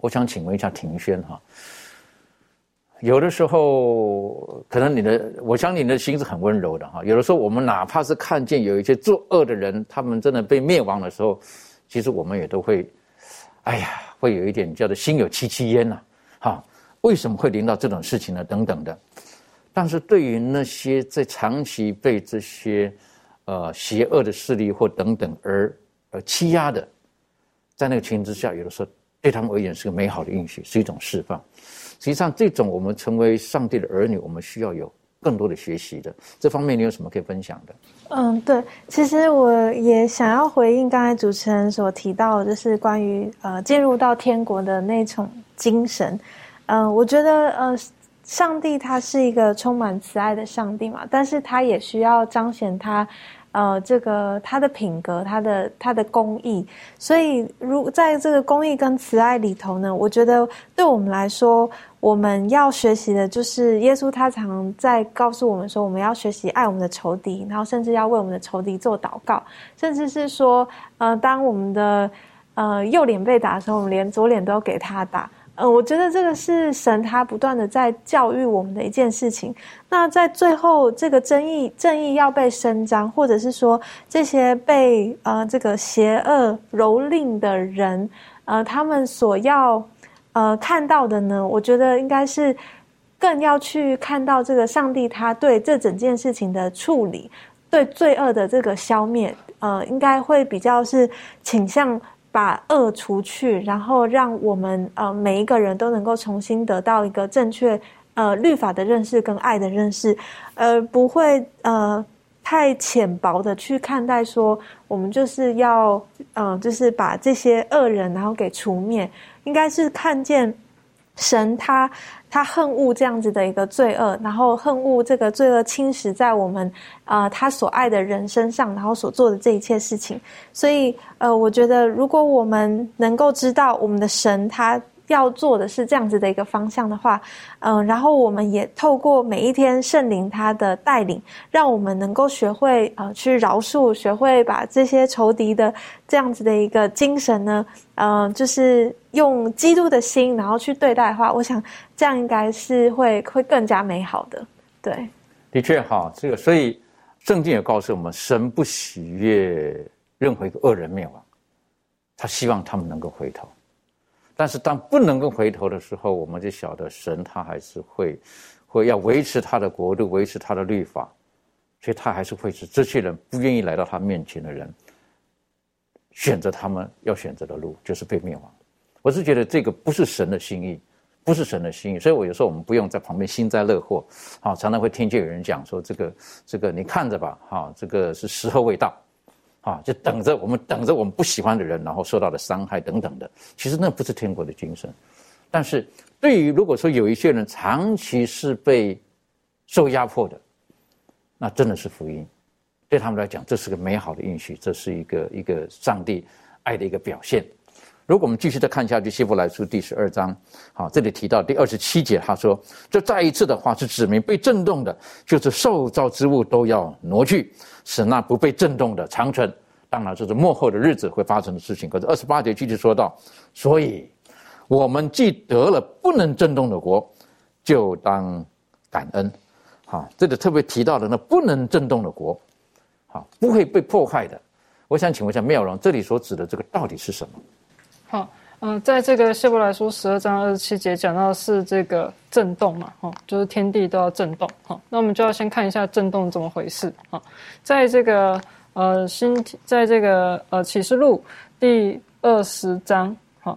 我想请问一下庭轩哈，有的时候可能你的，我相信你的心是很温柔的哈。有的时候我们哪怕是看见有一些作恶的人，他们真的被灭亡的时候，其实我们也都会，哎呀，会有一点叫做心有戚戚焉呐，哈，为什么会临到这种事情呢？等等的。但是对于那些在长期被这些呃邪恶的势力或等等而而欺压的，在那个情形之下，有的时候。对他们而言是个美好的运气，是一种释放。实际上，这种我们成为上帝的儿女，我们需要有更多的学习的。这方面，你有什么可以分享的？嗯，对，其实我也想要回应刚才主持人所提到，就是关于呃进入到天国的那种精神。嗯，我觉得呃，上帝他是一个充满慈爱的上帝嘛，但是他也需要彰显他。呃，这个他的品格，他的他的公义，所以如在这个公义跟慈爱里头呢，我觉得对我们来说，我们要学习的就是耶稣他常在告诉我们说，我们要学习爱我们的仇敌，然后甚至要为我们的仇敌做祷告，甚至是说，呃，当我们的呃右脸被打的时候，我们连左脸都要给他打。呃，我觉得这个是神他不断的在教育我们的一件事情。那在最后，这个正义正义要被伸张，或者是说这些被呃这个邪恶蹂躏的人，呃，他们所要呃看到的呢，我觉得应该是更要去看到这个上帝他对这整件事情的处理，对罪恶的这个消灭，呃，应该会比较是倾向。把恶除去，然后让我们呃每一个人都能够重新得到一个正确呃律法的认识跟爱的认识，呃不会呃太浅薄的去看待说我们就是要呃就是把这些恶人然后给除灭，应该是看见神他。他恨恶这样子的一个罪恶，然后恨恶这个罪恶侵蚀在我们啊他所爱的人身上，然后所做的这一切事情。所以呃，我觉得如果我们能够知道我们的神他。要做的是这样子的一个方向的话，嗯，然后我们也透过每一天圣灵他的带领，让我们能够学会呃去饶恕，学会把这些仇敌的这样子的一个精神呢，嗯，就是用基督的心，然后去对待的话，我想这样应该是会会更加美好的。对，的确哈，这个所以圣经也告诉我们，神不喜悦任何一个恶人灭亡，他希望他们能够回头。但是当不能够回头的时候，我们就晓得神他还是会，会要维持他的国度，维持他的律法，所以他还是会使这些人不愿意来到他面前的人，选择他们要选择的路，就是被灭亡。我是觉得这个不是神的心意，不是神的心意，所以我有时候我们不用在旁边幸灾乐祸，啊，常常会听见有人讲说这个这个你看着吧，哈，这个是时候未到。啊，就等着我们等着我们不喜欢的人，然后受到的伤害等等的，其实那不是天国的精神。但是对于如果说有一些人长期是被受压迫的，那真的是福音，对他们来讲，这是个美好的应许，这是一个一个上帝爱的一个表现。如果我们继续再看下去，《希伯来书》第十二章，好，这里提到第二十七节，他说：“这再一次的话是指明被震动的，就是受造之物都要挪去，使那不被震动的长存。当然，这是幕后的日子会发生的事情。可是二十八节继续说到，所以我们既得了不能震动的国，就当感恩。好，这里特别提到的那不能震动的国，好，不会被破坏的。我想请问一下妙容，这里所指的这个到底是什么？”好，嗯，在这个希伯来书十二章二十七节讲到是这个震动嘛，哈，就是天地都要震动，哈，那我们就要先看一下震动怎么回事，哈，在这个呃新，在这个呃启示录第二十章，哈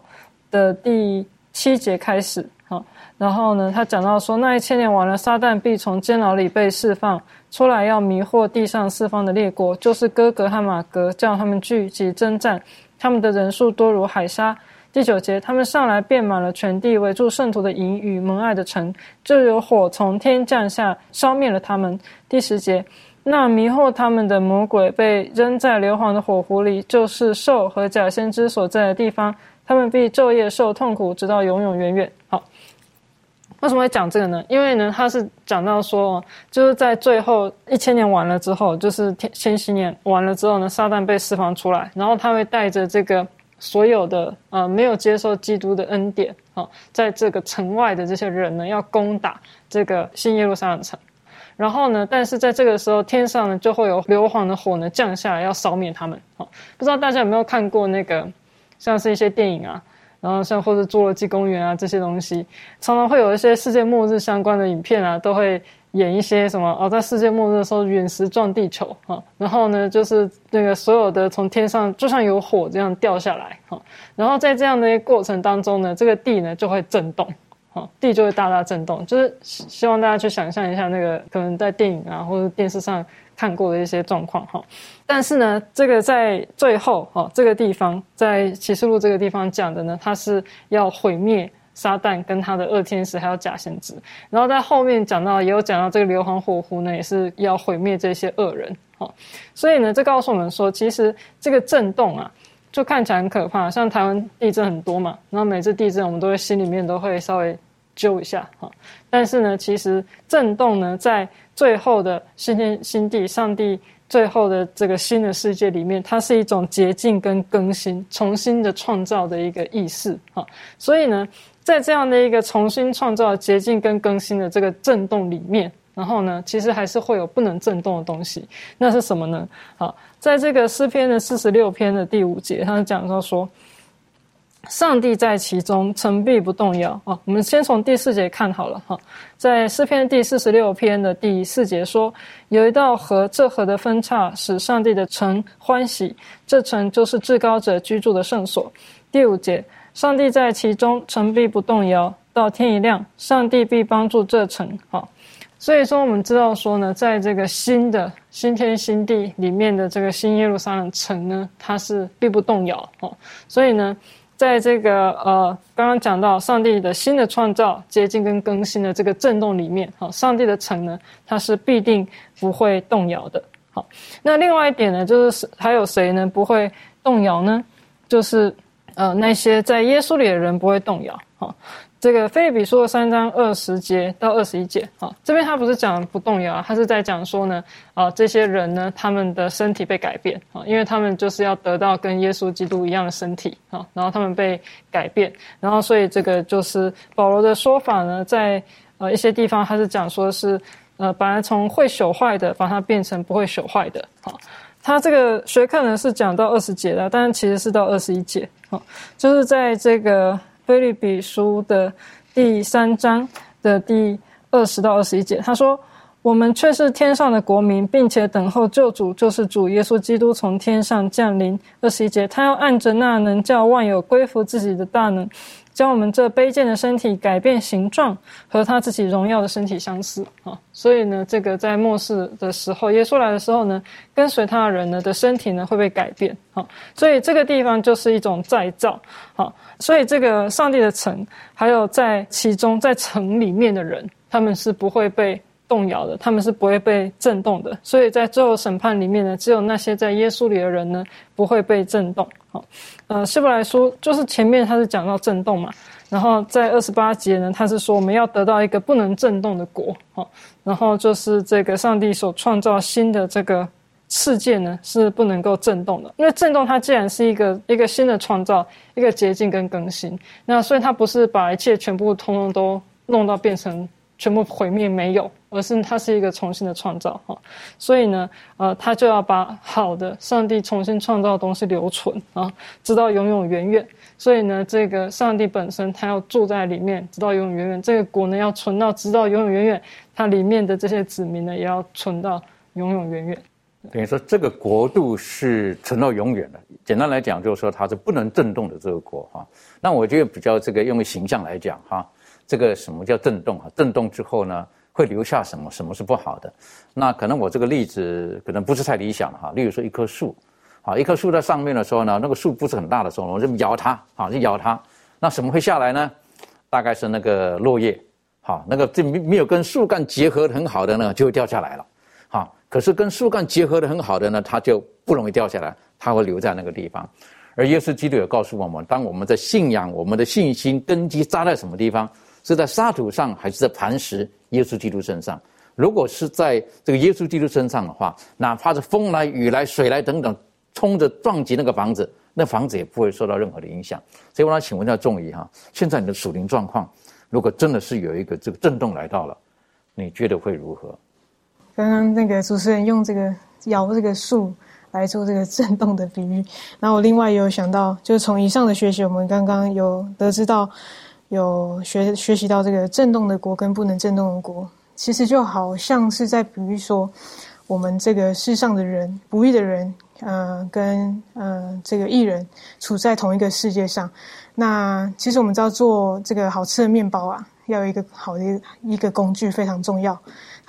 的第七节开始，哈，然后呢，他讲到说，那一千年完了，撒旦必从监牢里被释放出来，要迷惑地上四方的列国，就是哥格和马格，叫他们聚集征战。他们的人数多如海沙，第九节，他们上来遍满了全地，围住圣徒的营与蒙爱的城，就有火从天降下，烧灭了他们。第十节，那迷惑他们的魔鬼被扔在硫磺的火湖里，就是兽和假先知所在的地方，他们必昼夜受痛苦，直到永永远远。好。为什么会讲这个呢？因为呢，他是讲到说，就是在最后一千年完了之后，就是天千禧年完了之后呢，撒旦被释放出来，然后他会带着这个所有的呃没有接受基督的恩典啊，在这个城外的这些人呢，要攻打这个新耶路撒冷城，然后呢，但是在这个时候，天上呢就会有硫磺的火呢降下来，要烧灭他们。好，不知道大家有没有看过那个，像是一些电影啊。然后像或者侏罗纪公园啊这些东西，常常会有一些世界末日相关的影片啊，都会演一些什么哦，在世界末日的时候陨石撞地球哈，然后呢就是那个所有的从天上就像有火这样掉下来哈，然后在这样的一个过程当中呢，这个地呢就会震动，哈，地就会大大震动，就是希望大家去想象一下那个可能在电影啊或者电视上。看过的一些状况哈，但是呢，这个在最后哈这个地方，在启示录这个地方讲的呢，它是要毁灭撒旦跟他的恶天使还有假先知，然后在后面讲到也有讲到这个硫磺火湖呢，也是要毁灭这些恶人哈，所以呢，这告诉我们说，其实这个震动啊，就看起来很可怕，像台湾地震很多嘛，然后每次地震我们都会心里面都会稍微揪一下哈，但是呢，其实震动呢在。最后的新天新地，上帝最后的这个新的世界里面，它是一种洁净跟更新、重新的创造的一个意识啊。所以呢，在这样的一个重新创造、洁净跟更新的这个震动里面，然后呢，其实还是会有不能震动的东西。那是什么呢？好，在这个诗篇的四十六篇的第五节，他讲到说。上帝在其中，城必不动摇。哦，我们先从第四节看好了哈。在诗篇第四十六篇的第四节说，有一道河，这河的分叉使上帝的城欢喜，这城就是至高者居住的圣所。第五节，上帝在其中，城必不动摇，到天一亮，上帝必帮助这城。好，所以说我们知道说呢，在这个新的新天新地里面的这个新耶路撒冷城呢，它是必不动摇。哦，所以呢。在这个呃，刚刚讲到上帝的新的创造、接近跟更新的这个震动里面，好，上帝的城呢，它是必定不会动摇的。好，那另外一点呢，就是还有谁呢不会动摇呢？就是呃，那些在耶稣里的人不会动摇。好。这个菲利比书的三章二十节到二十一节，啊，这边他不是讲不动摇，他是在讲说呢，啊，这些人呢，他们的身体被改变，啊，因为他们就是要得到跟耶稣基督一样的身体，啊，然后他们被改变，然后所以这个就是保罗的说法呢，在呃一些地方他是讲说是，呃，本来从会朽坏的，把它变成不会朽坏的，啊，他这个学课呢是讲到二十节的，但其实是到二十一节，啊，就是在这个。菲律比书的第三章的第二十到二十一节，他说：“我们却是天上的国民，并且等候救主，就是主耶稣基督从天上降临。”二十一节，他要按着那能叫万有归服自己的大能。将我们这卑贱的身体改变形状，和他自己荣耀的身体相似啊！所以呢，这个在末世的时候，耶稣来的时候呢，跟随他的人呢的身体呢会被改变啊！所以这个地方就是一种再造啊！所以这个上帝的城，还有在其中在城里面的人，他们是不会被。动摇的，他们是不会被震动的，所以在最后审判里面呢，只有那些在耶稣里的人呢，不会被震动。好，呃，希伯来书就是前面他是讲到震动嘛，然后在二十八节呢，他是说我们要得到一个不能震动的国。好，然后就是这个上帝所创造新的这个世界呢，是不能够震动的，因为震动它既然是一个一个新的创造，一个捷径跟更新，那所以它不是把一切全部通通都弄到变成全部毁灭没有。而是它是一个重新的创造哈，所以呢，呃，他就要把好的上帝重新创造的东西留存啊，直到永永远远。所以呢，这个上帝本身他要住在里面，直到永永远远。这个国呢要存到直到永永远远，它里面的这些子民呢也要存到永永远远。等于说这个国度是存到永远的。简单来讲，就是说它是不能震动的这个国哈。那我觉得比较这个用形象来讲哈，这个什么叫震动啊？震动之后呢？会留下什么？什么是不好的？那可能我这个例子可能不是太理想哈。例如说一棵树，好，一棵树在上面的时候呢，那个树不是很大的时候，我就摇它，好，就摇它。那什么会下来呢？大概是那个落叶，好，那个这没没有跟树干结合很好的呢，就会掉下来了。可是跟树干结合的很好的呢，它就不容易掉下来，它会留在那个地方。而耶稣基督也告诉我们，当我们的信仰、我们的信心根基扎在什么地方，是在沙土上还是在磐石？耶稣基督身上。如果是在这个耶稣基督身上的话，哪怕是风来、雨来、水来等等，冲着撞击那个房子，那房子也不会受到任何的影响。所以我想请问一下仲仪哈，现在你的属灵状况，如果真的是有一个这个震动来到了，你觉得会如何？刚刚那个主持人用这个摇这个树来做这个震动的比喻，然后我另外也有想到，就是从以上的学习，我们刚刚有得知到，有学学习到这个震动的国跟不能震动的国。其实就好像是在比喻说，我们这个世上的人，不义的人，呃，跟呃这个艺人处在同一个世界上。那其实我们知道做这个好吃的面包啊，要有一个好的一个工具非常重要，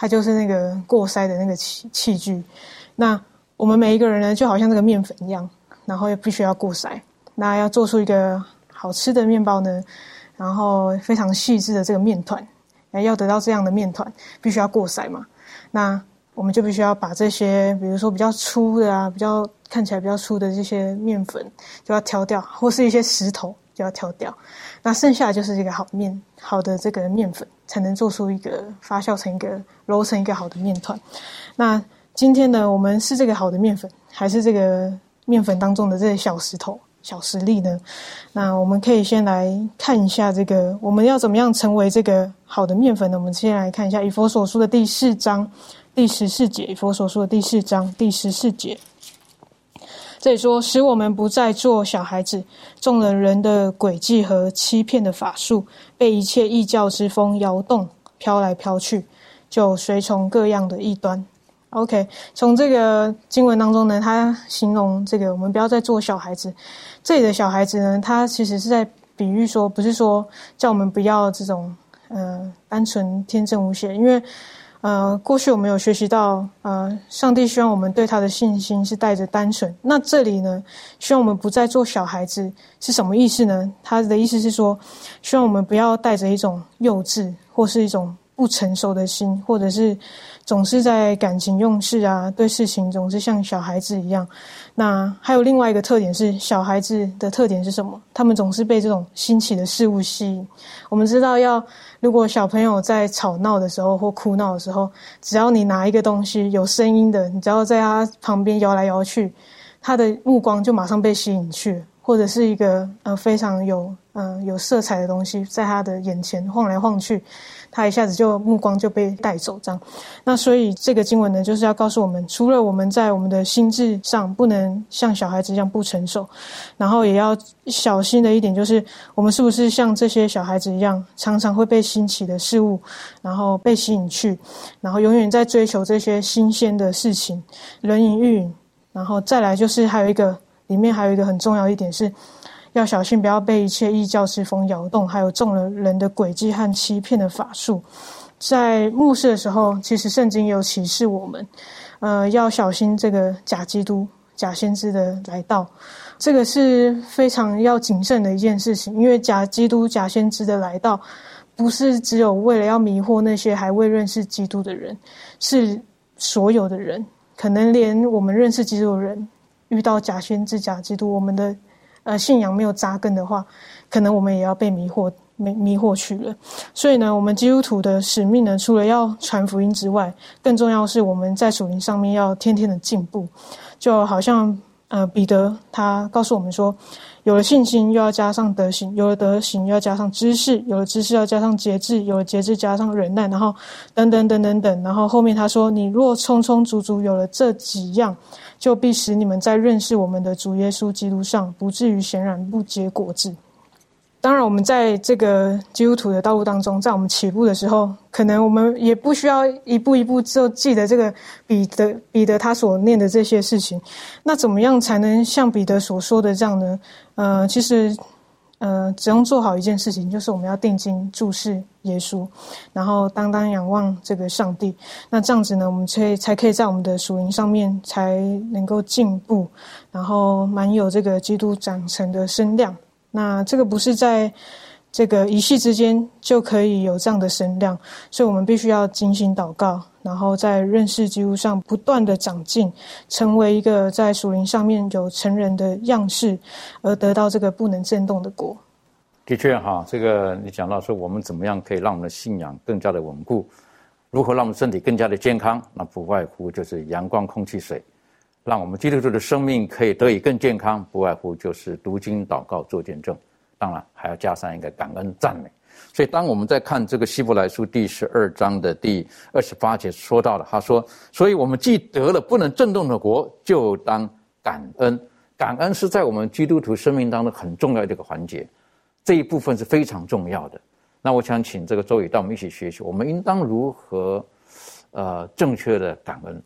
它就是那个过筛的那个器器具。那我们每一个人呢，就好像这个面粉一样，然后又必须要过筛。那要做出一个好吃的面包呢，然后非常细致的这个面团。要得到这样的面团，必须要过筛嘛？那我们就必须要把这些，比如说比较粗的啊，比较看起来比较粗的这些面粉，就要挑掉，或是一些石头就要挑掉。那剩下就是这个好面，好的这个面粉，才能做出一个发酵成一个揉成一个好的面团。那今天呢，我们是这个好的面粉，还是这个面粉当中的这些小石头？小石粒呢？那我们可以先来看一下这个，我们要怎么样成为这个好的面粉呢？我们先来看一下《以佛所书》的第四章第十四节，《以佛所书》的第四章第十四节，这里说：“使我们不再做小孩子，中了人的诡计和欺骗的法术，被一切异教之风摇动，飘来飘去，就随从各样的异端。” OK，从这个经文当中呢，他形容这个我们不要再做小孩子。这里的小孩子呢，他其实是在比喻说，不是说叫我们不要这种呃单纯天真无邪，因为呃过去我们有学习到呃上帝希望我们对他的信心是带着单纯。那这里呢，希望我们不再做小孩子是什么意思呢？他的意思是说，希望我们不要带着一种幼稚或是一种不成熟的心，或者是。总是在感情用事啊，对事情总是像小孩子一样。那还有另外一个特点是，小孩子的特点是什么？他们总是被这种新奇的事物吸引。我们知道，要如果小朋友在吵闹的时候或哭闹的时候，只要你拿一个东西有声音的，你只要在他旁边摇来摇去，他的目光就马上被吸引去，或者是一个呃非常有嗯有色彩的东西在他的眼前晃来晃去。他一下子就目光就被带走，这样。那所以这个经文呢，就是要告诉我们，除了我们在我们的心智上不能像小孩子一样不成熟，然后也要小心的一点，就是我们是不是像这些小孩子一样，常常会被新奇的事物，然后被吸引去，然后永远在追求这些新鲜的事情，人云亦云。然后再来就是还有一个，里面还有一个很重要一点是。要小心，不要被一切异教之风摇动，还有中了人的诡计和欺骗的法术。在末世的时候，其实圣经有启示我们，呃，要小心这个假基督、假先知的来到。这个是非常要谨慎的一件事情，因为假基督、假先知的来到，不是只有为了要迷惑那些还未认识基督的人，是所有的人，可能连我们认识基督的人，遇到假先知、假基督，我们的。呃，信仰没有扎根的话，可能我们也要被迷惑、迷迷惑去了。所以呢，我们基督徒的使命呢，除了要传福音之外，更重要是我们在属灵上面要天天的进步。就好像呃，彼得他告诉我们说，有了信心，又要加上德行；有了德行，又要加上知识；有了知识，要加上节制；有了节制，加上忍耐。然后等等等等等。然后后面他说，你若充充足足有了这几样。就必使你们在认识我们的主耶稣基督上，不至于显然不结果子。当然，我们在这个基督徒的道路当中，在我们起步的时候，可能我们也不需要一步一步就记得这个彼得彼得他所念的这些事情。那怎么样才能像彼得所说的这样呢？呃，其实。呃，只用做好一件事情，就是我们要定睛注视耶稣，然后当当仰望这个上帝。那这样子呢，我们才才可以在我们的属灵上面才能够进步，然后蛮有这个基督长成的身量。那这个不是在。这个一夕之间就可以有这样的声量，所以我们必须要精心祷告，然后在认识基督上不断的长进，成为一个在属灵上面有成人的样式，而得到这个不能震动的果。的确哈，这个你讲到说我们怎么样可以让我们的信仰更加的稳固，如何让我们身体更加的健康，那不外乎就是阳光、空气、水，让我们基督徒的生命可以得以更健康，不外乎就是读经、祷告、做见证。当然还要加上一个感恩赞美，所以当我们在看这个希伯来书第十二章的第二十八节说到了，他说：“所以我们既得了不能震动的国，就当感恩。感恩是在我们基督徒生命当中很重要的一个环节，这一部分是非常重要的。那我想请这个周宇带我们一起学习，我们应当如何呃正确的感恩。”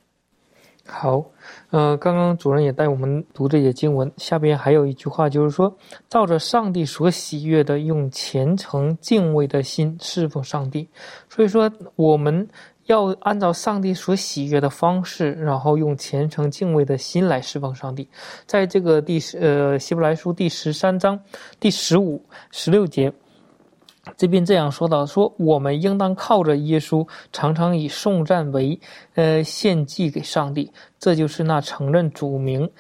好，呃，刚刚主任也带我们读这些经文，下边还有一句话，就是说，照着上帝所喜悦的，用虔诚敬畏的心侍奉上帝。所以说，我们要按照上帝所喜悦的方式，然后用虔诚敬畏的心来侍奉上帝。在这个第十呃希伯来书第十三章第十五、十六节。这边这样说到：说我们应当靠着耶稣，常常以颂赞为，呃，献祭给上帝。这就是那承认主名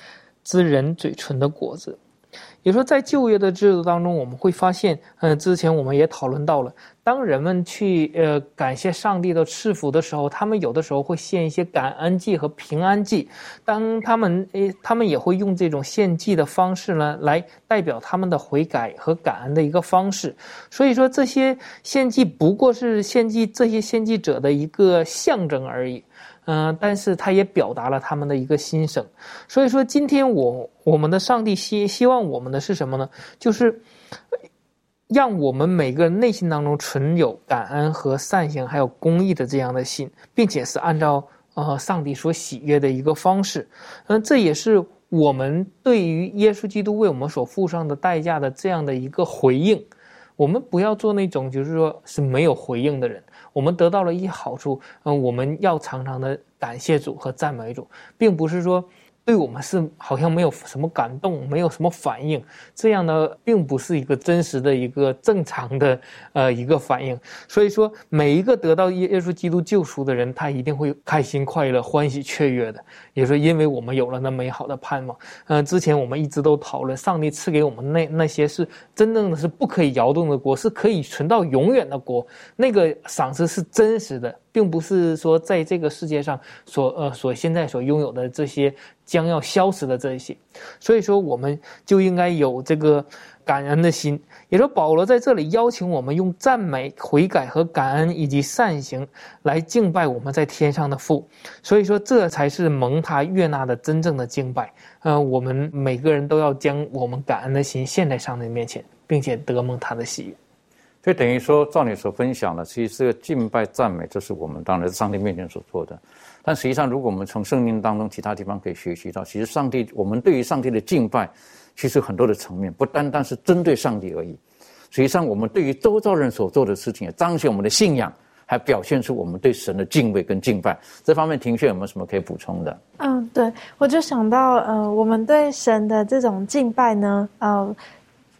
之人嘴唇的果子。也说，在就业的制度当中，我们会发现，嗯，之前我们也讨论到了，当人们去呃感谢上帝的赐福的时候，他们有的时候会献一些感恩祭和平安祭。当他们诶，他们也会用这种献祭的方式呢，来代表他们的悔改和感恩的一个方式。所以说，这些献祭不过是献祭这些献祭者的一个象征而已。嗯，但是他也表达了他们的一个心声，所以说今天我我们的上帝希希望我们的是什么呢？就是让我们每个人内心当中存有感恩和善行，还有公益的这样的心，并且是按照呃上帝所喜悦的一个方式。嗯，这也是我们对于耶稣基督为我们所付上的代价的这样的一个回应。我们不要做那种就是说是没有回应的人。我们得到了一些好处，嗯，我们要常常的感谢主和赞美主，并不是说。对我们是好像没有什么感动，没有什么反应，这样呢，并不是一个真实的一个正常的呃一个反应。所以说，每一个得到耶耶稣基督救赎的人，他一定会开心快乐、欢喜雀跃的。也说，因为我们有了那美好的盼望。嗯，之前我们一直都讨论，上帝赐给我们那那些是真正的是不可以摇动的国，是可以存到永远的国，那个赏赐是真实的。并不是说在这个世界上所呃所现在所拥有的这些将要消失的这一些，所以说我们就应该有这个感恩的心。也说保罗在这里邀请我们用赞美、悔改和感恩以及善行来敬拜我们在天上的父。所以说这才是蒙他悦纳的真正的敬拜。嗯，我们每个人都要将我们感恩的心献在上帝面前，并且得蒙他的喜悦。所以等于说，照你所分享的，其实这个敬拜赞美，这是我们当然上帝面前所做的。但实际上，如果我们从圣经当中其他地方可以学习到，其实上帝，我们对于上帝的敬拜，其实很多的层面，不单单是针对上帝而已。实际上，我们对于周遭人所做的事情，也彰显我们的信仰，还表现出我们对神的敬畏跟敬拜。这方面，庭炫有没有什么可以补充的？嗯，对，我就想到，呃，我们对神的这种敬拜呢，呃，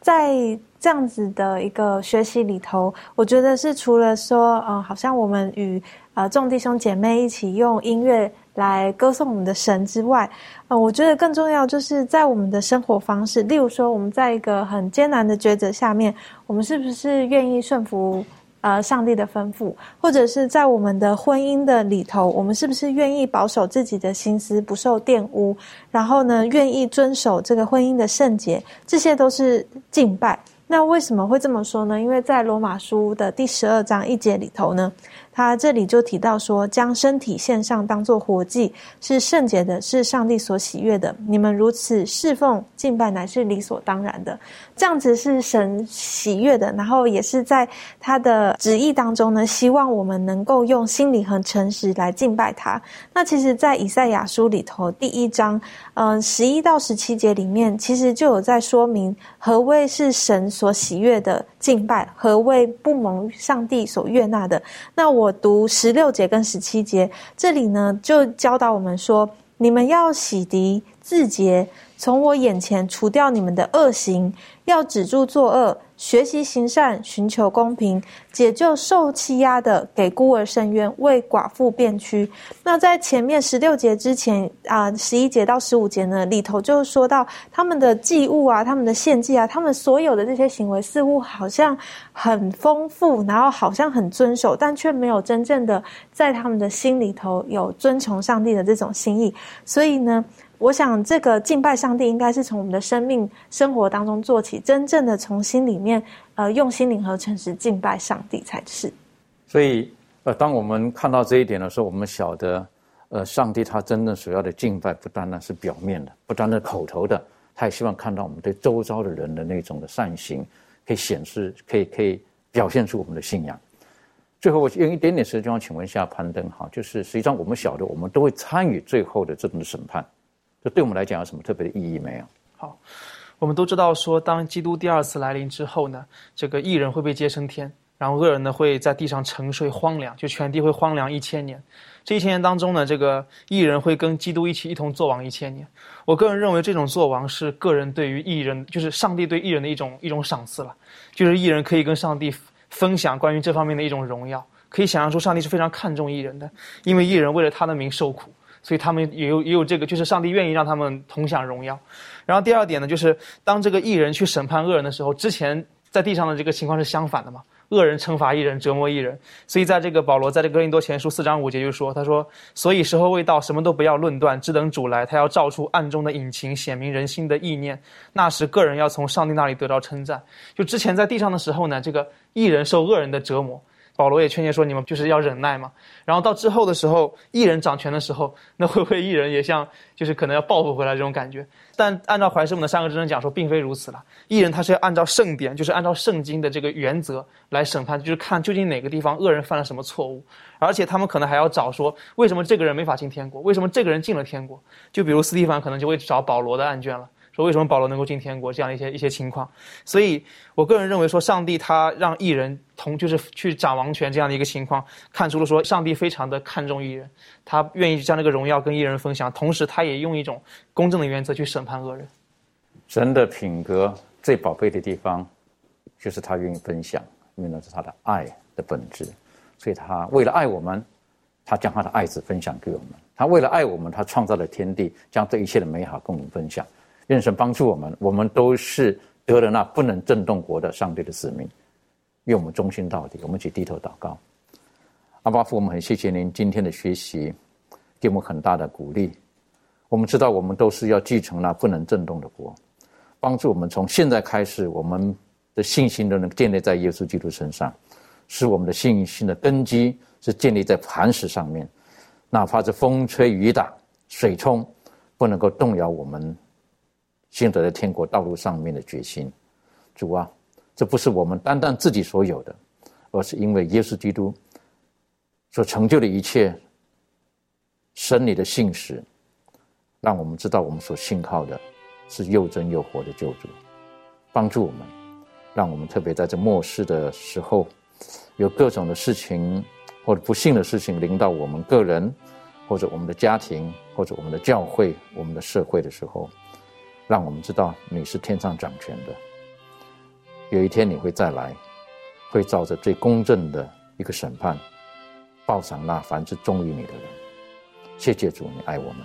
在。这样子的一个学习里头，我觉得是除了说，嗯，好像我们与呃众弟兄姐妹一起用音乐来歌颂我们的神之外，呃，我觉得更重要就是在我们的生活方式，例如说我们在一个很艰难的抉择下面，我们是不是愿意顺服？呃，上帝的吩咐，或者是在我们的婚姻的里头，我们是不是愿意保守自己的心思不受玷污？然后呢，愿意遵守这个婚姻的圣洁？这些都是敬拜。那为什么会这么说呢？因为在罗马书的第十二章一节里头呢，他这里就提到说，将身体献上当做活祭，是圣洁的，是上帝所喜悦的。你们如此侍奉敬拜，乃是理所当然的。这样子是神喜悦的，然后也是在他的旨意当中呢，希望我们能够用心灵和诚实来敬拜他。那其实，在以赛亚书里头第一章，嗯，十一到十七节里面，其实就有在说明何谓是神所喜悦的敬拜，何谓不蒙上帝所悦纳的。那。我读十六节跟十七节，这里呢就教导我们说：你们要洗涤自洁，从我眼前除掉你们的恶行，要止住作恶。学习行善，寻求公平，解救受欺压的，给孤儿伸冤，为寡妇辩屈。那在前面十六节之前啊，十一节到十五节呢，里头就说到他们的祭物啊，他们的献祭啊，他们所有的这些行为，似乎好像很丰富，然后好像很遵守，但却没有真正的在他们的心里头有遵从上帝的这种心意。所以呢。我想，这个敬拜上帝应该是从我们的生命生活当中做起，真正的从心里面，呃，用心灵和诚实敬拜上帝才是。所以，呃，当我们看到这一点的时候，我们晓得，呃，上帝他真正所要的敬拜，不单单是表面的，不单单口头的，他也希望看到我们对周遭的人的那种的善行，可以显示，可以可以表现出我们的信仰。最后，我用一点点时间，请问一下攀登哈，就是实际上我们晓得，我们都会参与最后的这种审判。这对我们来讲有什么特别的意义没有？好，我们都知道说，当基督第二次来临之后呢，这个义人会被接升天，然后恶人呢会在地上沉睡荒凉，就全地会荒凉一千年。这一千年当中呢，这个义人会跟基督一起一同作王一千年。我个人认为，这种作王是个人对于义人，就是上帝对义人的一种一种赏赐了，就是义人可以跟上帝分享关于这方面的一种荣耀。可以想象出，上帝是非常看重义人的，因为义人为了他的名受苦。所以他们也有也有这个，就是上帝愿意让他们同享荣耀。然后第二点呢，就是当这个异人去审判恶人的时候，之前在地上的这个情况是相反的嘛，恶人惩罚异人，折磨异人。所以在这个保罗在这个哥林多前书四章五节就说，他说：“所以时候未到，什么都不要论断，只等主来，他要照出暗中的隐情，显明人心的意念。那时个人要从上帝那里得到称赞。”就之前在地上的时候呢，这个异人受恶人的折磨。保罗也劝诫说：“你们就是要忍耐嘛。”然后到之后的时候，艺人掌权的时候，那会不会艺人也像就是可能要报复回来这种感觉？但按照怀师们的三个真正讲说，并非如此了。艺人他是要按照圣典，就是按照圣经的这个原则来审判，就是看究竟哪个地方恶人犯了什么错误，而且他们可能还要找说为什么这个人没法进天国，为什么这个人进了天国？就比如斯蒂凡可能就会找保罗的案卷了。说为什么保罗能够进天国这样的一些一些情况，所以我个人认为说上帝他让艺人同就是去掌王权这样的一个情况，看出了说上帝非常的看重艺人，他愿意将这个荣耀跟艺人分享，同时他也用一种公正的原则去审判恶人。神的品格最宝贝的地方，就是他愿意分享，因为那是他的爱的本质，所以他为了爱我们，他将他的爱子分享给我们，他为了爱我们，他创造了天地，将这一切的美好跟我们分享。愿神帮助我们，我们都是得了那不能震动国的上帝的使命。愿我们忠心到底，我们一起低头祷告。阿巴父，我们很谢谢您今天的学习，给我们很大的鼓励。我们知道，我们都是要继承那不能震动的国，帮助我们从现在开始，我们的信心都能建立在耶稣基督身上，使我们的信心的根基是建立在磐石上面，哪怕是风吹雨打、水冲，不能够动摇我们。行走在天国道路上面的决心，主啊，这不是我们单单自己所有的，而是因为耶稣基督所成就的一切，生你的信使，让我们知道我们所信靠的是又真又活的救主，帮助我们，让我们特别在这末世的时候，有各种的事情或者不幸的事情临到我们个人，或者我们的家庭，或者我们的教会、我们的社会的时候。让我们知道你是天上掌权的，有一天你会再来，会照着最公正的一个审判，报赏那凡是忠于你的人。谢谢主，你爱我们，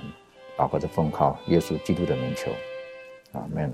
祷告着奉靠耶稣基督的名求，阿门。